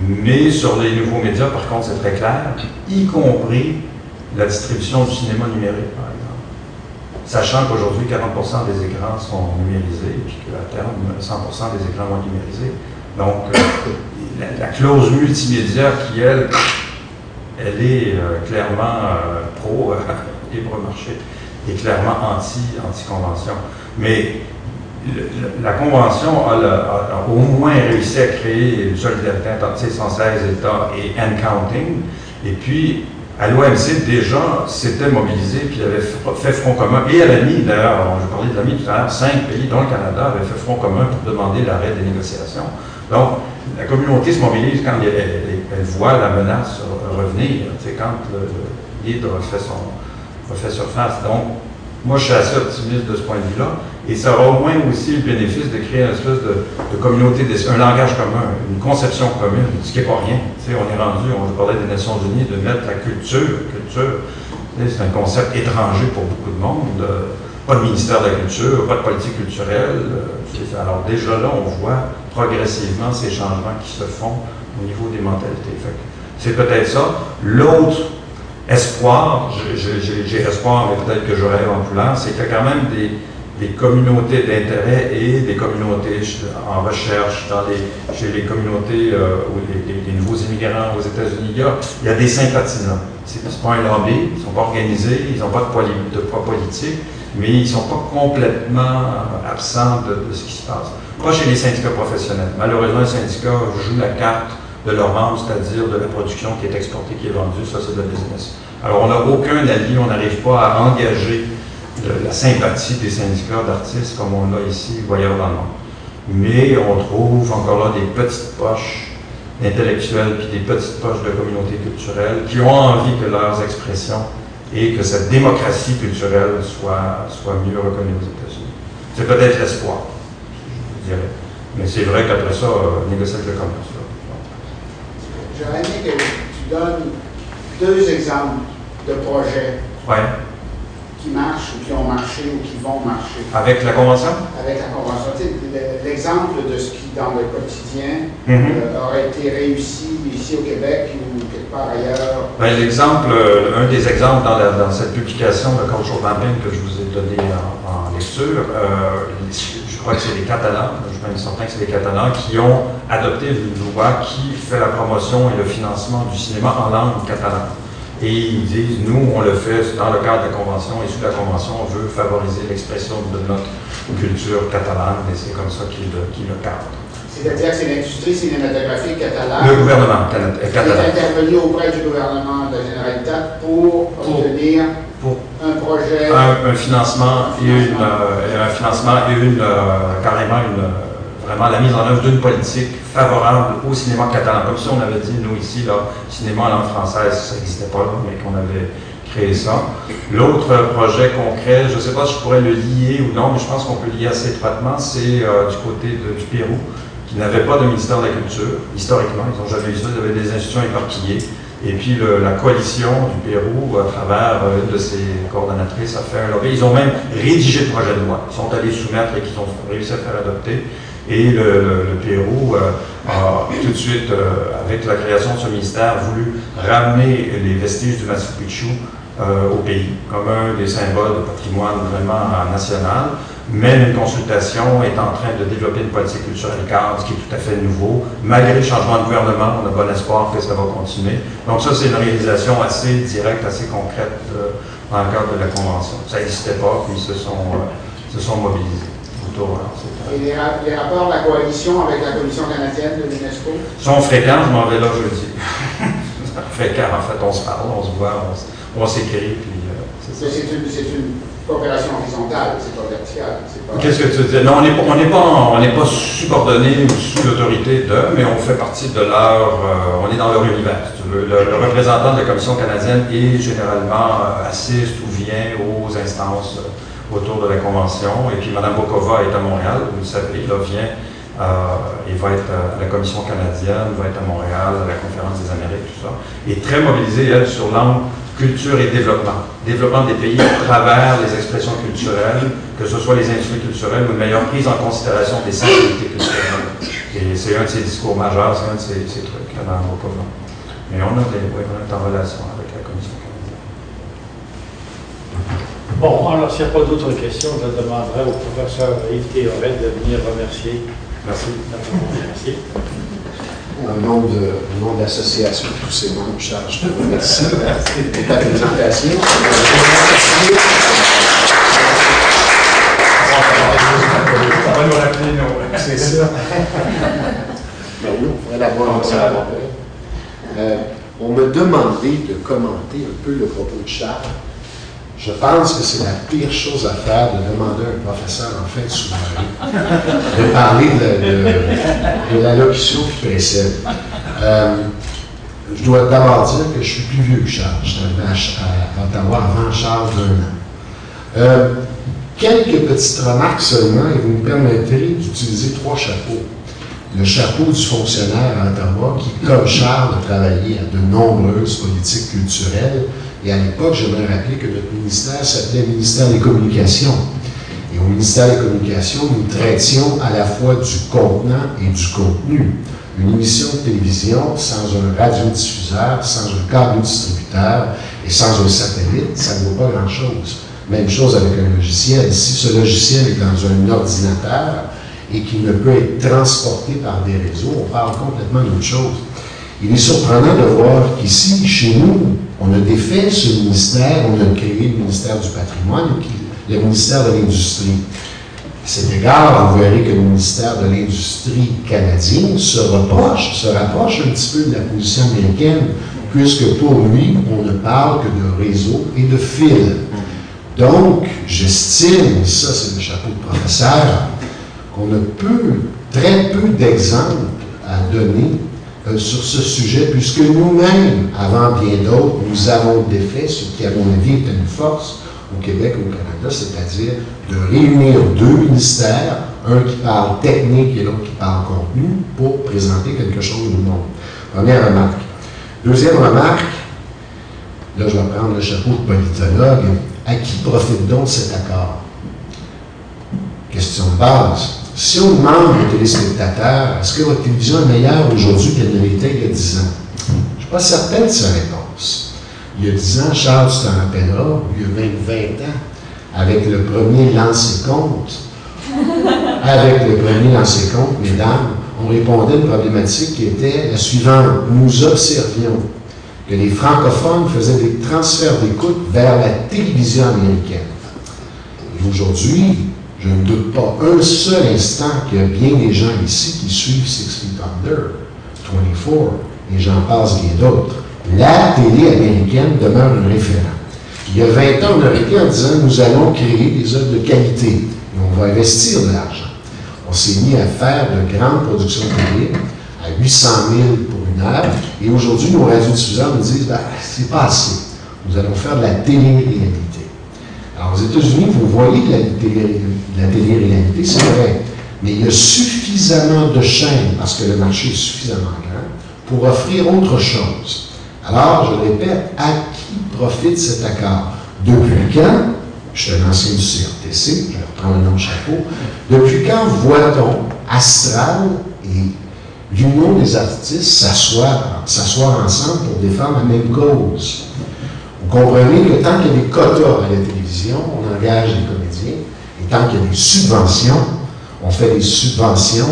Mais sur les nouveaux médias, par contre, c'est très clair, y compris la distribution du cinéma numérique, par exemple. Sachant qu'aujourd'hui, 40% des écrans sont numérisés, puis qu'à terme, 100% des écrans vont numérisés. Donc, euh, la, clause multimédia qui, elle, elle est euh, clairement euh, pro libre marché et clairement anti, anti-convention. Mais la Convention a, au moins réussi à créer une solidarité entre 116 États et and counting. Et puis, à l'OMC, déjà, s'était mobilisé, puis avait fait front commun. Et à l'AMI, d'ailleurs, je parlais de l'AMI tout à l'heure, cinq pays, dont le Canada, avaient fait front commun pour demander l'arrêt des négociations. Donc, la communauté se mobilise quand elle, voit la menace revenir, c'est quand le, leader refait, surface. Donc, moi, je suis assez optimiste de ce point de vue-là. Et ça aura au moins aussi le bénéfice de créer une espèce de, communauté, un langage commun, une conception commune, ce qui n'est pas rien. On est rendu, on parlait des Nations Unies, de mettre la culture, culture, c'est un concept étranger pour beaucoup de monde. Pas de ministère de la culture, pas de politique culturelle. alors déjà là, on voit progressivement ces changements qui se font au niveau des mentalités. C'est peut-être ça. L'autre espoir, j'ai espoir, mais peut-être que je rêve en couleur, c'est qu'il y a quand même des, communautés d'intérêt et des communautés en recherche, dans les, chez les communautés euh, ou les, nouveaux immigrants aux États-Unis. Il, y a des sympathisants. Ce n'est pas un lobby, ils ne sont pas organisés, ils n'ont pas de poids politique, mais ils ne sont pas complètement absents de, ce qui se passe. Pas chez les syndicats professionnels. Malheureusement, les syndicats jouent la carte de leurs membres, c'est-à-dire de la production qui est exportée, qui est vendue. Ça, c'est la business. Alors, on n'a aucun allié, on n'arrive pas à engager la sympathie des syndicats d'artistes comme on l'a ici, voyons dans le monde. Mais on trouve encore là des petites poches intellectuelles puis des petites poches de communautés culturelles qui ont envie que leurs expressions et que cette démocratie culturelle soit, soit mieux reconnue aux États-Unis. C'est peut-être l'espoir, je dirais. Mais c'est vrai qu'après ça, euh, négocier avec le commerce. J'aurais aimé que tu donnes deux exemples de projets qui marchent ou qui ont marché ou qui vont marcher. Avec la Convention? Avec la Convention. L'exemple de ce qui, dans le quotidien, mm-hmm. euh, aurait été réussi ici au Québec ou part ailleurs. Ben, l'exemple, euh, un des exemples dans, cette publication de Cultural Mapping que je vous ai donné en, lecture, euh, je crois que c'est les Catalans, je suis certain que c'est les Catalans, qui ont adopté une loi qui fait la promotion et le financement du cinéma en langue catalane. Et ils disent, nous, on le fait dans le cadre de la Convention, et sous la Convention, on veut favoriser l'expression de notre culture catalane, et c'est comme ça qu'ils le, qu le cadrent. C'est-à-dire que c'est l'industrie cinématographique catalane. Le gouvernement catalan. Qui est intervenu auprès du gouvernement de la Généralité pour, obtenir pour un projet. Un, financement et une, euh, un financement et une, euh, carrément une, vraiment la mise en œuvre d'une politique favorable au cinéma catalan. Comme si on avait dit, nous ici, là, cinéma en langue française, ça n'existait pas là, mais qu'on avait créé ça. L'autre projet concret, je ne sais pas si je pourrais le lier ou non, mais je pense qu'on peut le lier assez étroitement, c'est euh, du côté du Pérou, qui n'avait pas de ministère de la Culture, historiquement, ils n'ont jamais eu ça, ils avaient des institutions éparpillées. Et puis la coalition du Pérou, à travers euh, une de ses coordonnatrices, a fait un lobby. Ils ont même rédigé le projet de loi. Ils sont allés soumettre et qu'ils ont réussi à faire adopter. Et le, Pérou euh, a tout de suite, euh, avec la création de ce ministère, voulu ramener les vestiges du Machu Picchu au pays, comme un des symboles de patrimoine vraiment national mais une consultation est en train de développer une politique culturelle cadre, ce qui est tout à fait nouveau. Malgré le changement de gouvernement, on a bon espoir que ça va continuer. Donc ça, c'est une réalisation assez directe, assez concrète euh, dans le cadre de la Convention. Ça n'existait pas, puis ils se sont, euh, se sont mobilisés. Autour, Et les, rapports de la coalition avec la Commission canadienne de l'UNESCO? Sont fréquents, je m'en vais là jeudi. fréquents, en fait, on se parle, on se voit, on, s'écrit, puis euh, c'est une coopération horizontale, c'est pas verticale. Qu'est-ce que tu dis? Non, on n'est pas, on pas, subordonné ou sous l'autorité de, mais on fait partie de leur, euh, on est dans leur univers. Le, représentant de la Commission canadienne est généralement euh, assiste ou vient aux instances euh, autour de la Convention. Et puis Mme Bokova est à Montréal, vous le savez, là, vient, il va être à la Commission canadienne, va être à Montréal, à la Conférence des Amériques, tout ça. Et très mobilisée, elle, sur l'angle culture et développement. Développement des pays à travers les expressions culturelles, que ce soit les industries culturelles ou une meilleure prise en considération des sensibilités culturelles. Et c'est un de ses discours majeurs, c'est un de ces, trucs là, dans nos Mais on, a des, oui, on est en relation avec la Commission canadienne. Bon, alors s'il n'y a pas d'autres questions, je demanderai au professeur Yves Théoret de venir remercier. Merci. Merci au nom de, nom de l'association, tous ces membres, je te remercie pour ta présentation. C'est ça. Oui, on pourrait l'avoir. Euh, on m'a demandé de commenter un peu le propos de Charles je pense que c'est la pire chose à faire de demander à un professeur en fait de parler de, la locution qui précède. Euh, je dois d'abord dire que je suis plus vieux que Charles. Je suis à, Ottawa avant Charles d'un an. Euh, quelques petites remarques seulement et vous me permettrez d'utiliser trois chapeaux. Le chapeau du fonctionnaire à Ottawa qui, comme Charles, a travaillé à de nombreuses politiques culturelles et à l'époque, j'aimerais rappeler que notre ministère s'appelait ministère des Communications. Et au ministère des Communications, nous traitions à la fois du contenant et du contenu. Une émission de télévision sans un radiodiffuseur, sans un câble distributeur et sans un satellite, ça ne vaut pas grand-chose. Même chose avec un logiciel. Si ce logiciel est dans un ordinateur et qu'il ne peut être transporté par des réseaux, on parle complètement d'autre chose. Il est surprenant de voir qu'ici, chez nous, on a défait ce ministère, on a créé le ministère du patrimoine, le ministère de l'Industrie. À cet égard, vous verrez que le ministère de l'Industrie canadien se rapproche, se rapproche un petit peu de la position américaine, puisque pour lui, on ne parle que de réseau et de fil. Donc, j'estime, ça c'est le chapeau de professeur, qu'on a peu, très peu d'exemples à donner euh, sur ce sujet, puisque nous-mêmes, avant bien d'autres, nous avons défait ce qui, à mon avis, est une force au Québec et au Canada, c'est-à-dire de réunir deux ministères, un qui parle technique et l'autre qui parle contenu, pour présenter quelque chose au monde. Première remarque. Deuxième remarque, là je vais prendre le chapeau de politologue, à qui profite donc cet accord? Question de base. Si on demande aux téléspectateurs, est-ce que votre télévision est meilleure aujourd'hui qu'elle ne l'était il y a 10 ans? Je ne suis pas certain de sa réponse. Il y a 10 ans, Charles, tu t'en rappelleras, il y a même 20 ans, avec le premier lancé-compte, avec le premier lancé-compte, mesdames, on répondait à une problématique qui était la suivante. Nous observions que les francophones faisaient des transferts d'écoute vers la télévision américaine. Et aujourd'hui, je ne doute pas un seul instant qu'il y a bien des gens ici qui suivent Six Feet Under, 24, et j'en passe bien d'autres. La télé américaine demeure un référent. Il y a 20 ans, on aurait été en disant nous allons créer des œuvres de qualité et on va investir de l'argent. On s'est mis à faire de grandes productions télé à 800 000 pour une heure. Et aujourd'hui, nos radiodiffuseurs nous disent ben, c'est pas assez. Nous allons faire de la télé-réalité. Alors, aux États-Unis, vous voyez de la télé- de la télé-réalité, c'est vrai. Mais il y a suffisamment de chaînes, parce que le marché est suffisamment grand, pour offrir autre chose. Alors, je répète, à qui profite cet accord? Depuis quand, je suis un ancien du CRTC, je reprends le nom de chapeau, depuis quand voit-on Astral et l'Union des artistes s'asseoir ensemble pour défendre la même cause? Vous comprenez que tant qu'il y a des quotas à la télévision, on engage des comédiens, tant qu'il y a des subventions, on fait des subventions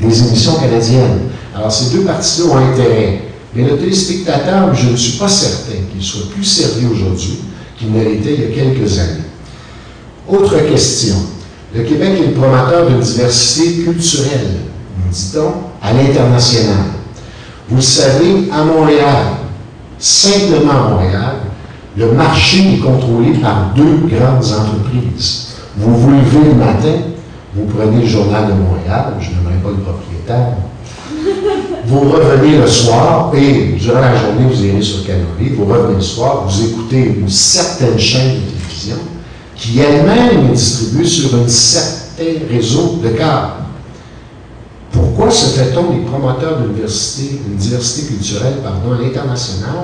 des émissions canadiennes. Alors, ces deux parties-là ont intérêt. Mais le téléspectateur, je ne suis pas certain qu'il soit plus servi aujourd'hui qu'il ne l'était il y a quelques années. Autre question. Le Québec est le promoteur d'une diversité culturelle, nous dit-on, à l'international. Vous le savez, à Montréal, simplement à Montréal, le marché est contrôlé par deux grandes entreprises. Vous vous levez le matin, vous prenez le journal de Montréal, je n'aimerais pas le propriétaire, vous revenez le soir et durant la journée, vous irez sur Canopy, vous revenez le soir, vous écoutez une certaine chaîne de télévision qui elle-même est distribuée sur un certain réseau de câbles. Pourquoi se fait-on des promoteurs d'une diversité, d'une diversité culturelle pardon, à l'international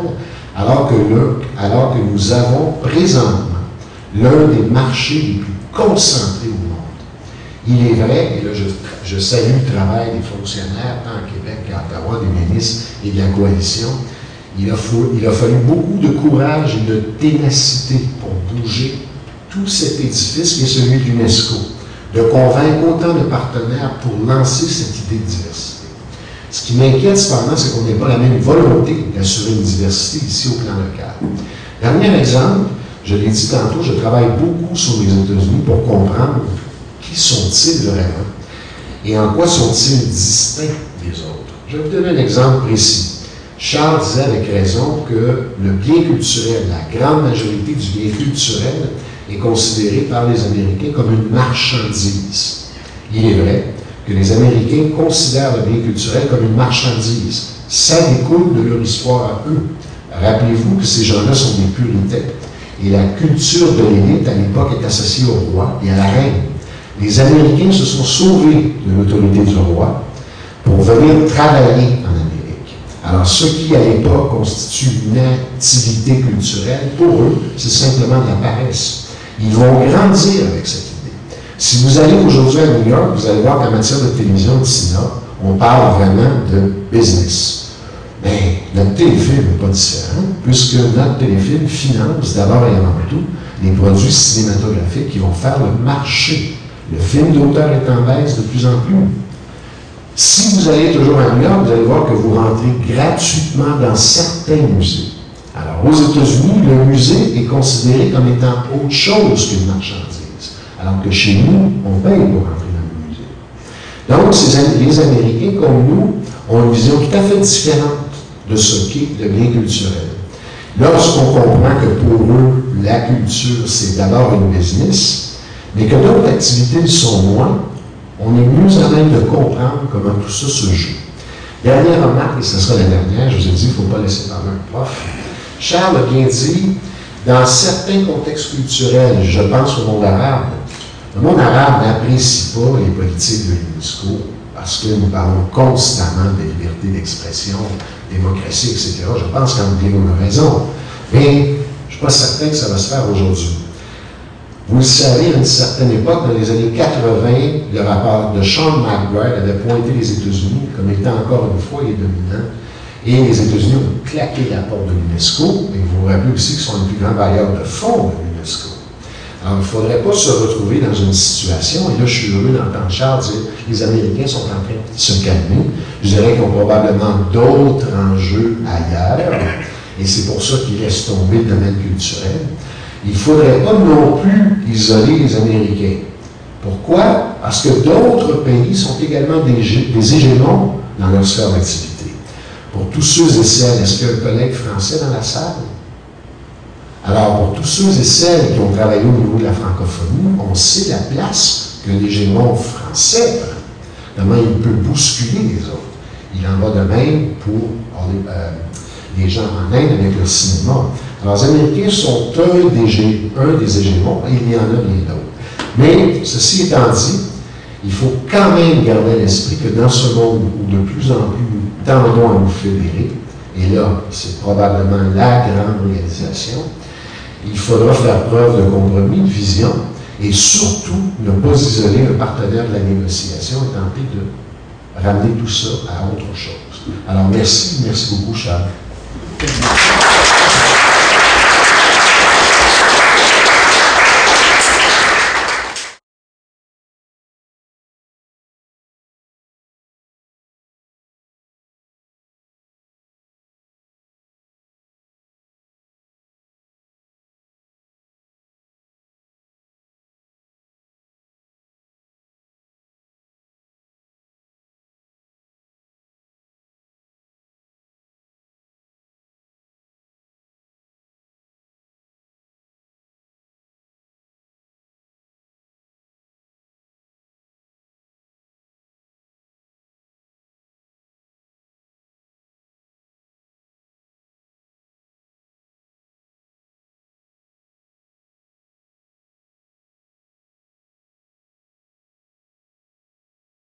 alors que, le- alors que nous avons présentement l'un des marchés les plus concentrés au monde? Il est vrai, et là je, salue le travail des fonctionnaires, tant à Québec qu'à Ottawa, des ministres et de la coalition, il a, fou- il a fallu beaucoup de courage et de ténacité pour bouger tout cet édifice qui est celui de l'UNESCO, de convaincre autant de partenaires pour lancer cette idée de diversité. Ce qui m'inquiète cependant, c'est qu'on n'ait pas la même volonté d'assurer une diversité ici au plan local. Dernier exemple, je l'ai dit tantôt, je travaille beaucoup sur les États-Unis pour comprendre qui sont-ils vraiment et en quoi sont-ils distincts des autres. Je vais vous donner un exemple précis. Charles disait avec raison que le bien culturel, la grande majorité du bien culturel, est considéré par les Américains comme une marchandise. Il est vrai que les Américains considèrent le bien culturel comme une marchandise. Ça découle de leur histoire à eux. Rappelez-vous que ces gens-là sont des puritains. Et la culture de l'élite, à l'époque, est associée au roi et à la reine. Les Américains se sont sauvés de l'autorité du roi pour venir travailler en Amérique. Alors, ce qui, à l'époque, constitue une activité culturelle, pour eux, c'est simplement de la paresse. Ils vont grandir avec cette idée. Si vous allez aujourd'hui à New York, vous allez voir qu'en matière de télévision, de cinéma, on parle vraiment de business. Notre téléfilm n'est pas différent, puisque notre téléfilm finance d'abord et avant tout les produits cinématographiques qui vont faire le marché. Le film d'auteur est en baisse de plus en plus. Si vous allez toujours à New York, vous allez voir que vous rentrez gratuitement dans certains musées. Alors, aux États-Unis, le musée est considéré comme étant autre chose qu'une marchandise, alors que chez nous, on paye pour rentrer dans le musée. Donc, ces les Américains, comme nous, ont une vision tout à fait différente de ce qu'est le bien culturel. Lorsqu'on comprend que pour eux, la culture, c'est d'abord une business, mais que d'autres activités sont moins, on est mieux à même de comprendre comment tout ça se joue. Dernière remarque, et ce sera la dernière, je vous ai dit, il ne faut pas laisser parler un prof. Charles a bien dit, dans certains contextes culturels, je pense au monde arabe, le monde arabe n'apprécie pas les politiques de l'UNESCO parce que nous parlons constamment de liberté d'expression, démocratie, etc. Je pense qu'en on a raison. Mais je ne suis pas certain que ça va se faire aujourd'hui. Vous le savez, à une certaine époque, dans les années 80, le rapport de Sean McBride avait pointé les États-Unis comme étant encore une fois les dominants. Et les États-Unis ont claqué la porte de l'UNESCO. Et vous vous rappelez aussi qu'ils sont le plus grand bailleur de fonds de l'UNESCO. Alors, il ne faudrait pas se retrouver dans une situation, et là, je suis heureux d'entendre Charles dire les Américains sont en train de se calmer. Je dirais qu'ils ont probablement d'autres enjeux ailleurs, et c'est pour ça qu'ils laissent tomber le domaine culturel. Il ne faudrait pas non plus isoler les Américains. Pourquoi? Parce que d'autres pays sont également des, des hégémons dans leur sphère d'activité. Pour tous ceux et celles, est-ce qu'il y a un collègue français dans la salle? Alors, pour tous ceux et celles qui ont travaillé au niveau de la francophonie, on sait la place que l'hégémon français prend. comment il peut bousculer les autres. Il en va de même pour les, euh, les gens en Inde avec le cinéma. Alors, les Américains sont un des, un des hégémons, et il y en a bien d'autres. Mais, ceci étant dit, il faut quand même garder à l'esprit que dans ce monde où de plus en plus nous tendons à nous fédérer, et là, c'est probablement la grande réalisation, il faudra faire preuve de compromis, de vision, et surtout ne pas isoler un partenaire de la négociation et tenter de ramener tout ça à autre chose. Alors merci, merci beaucoup Charles.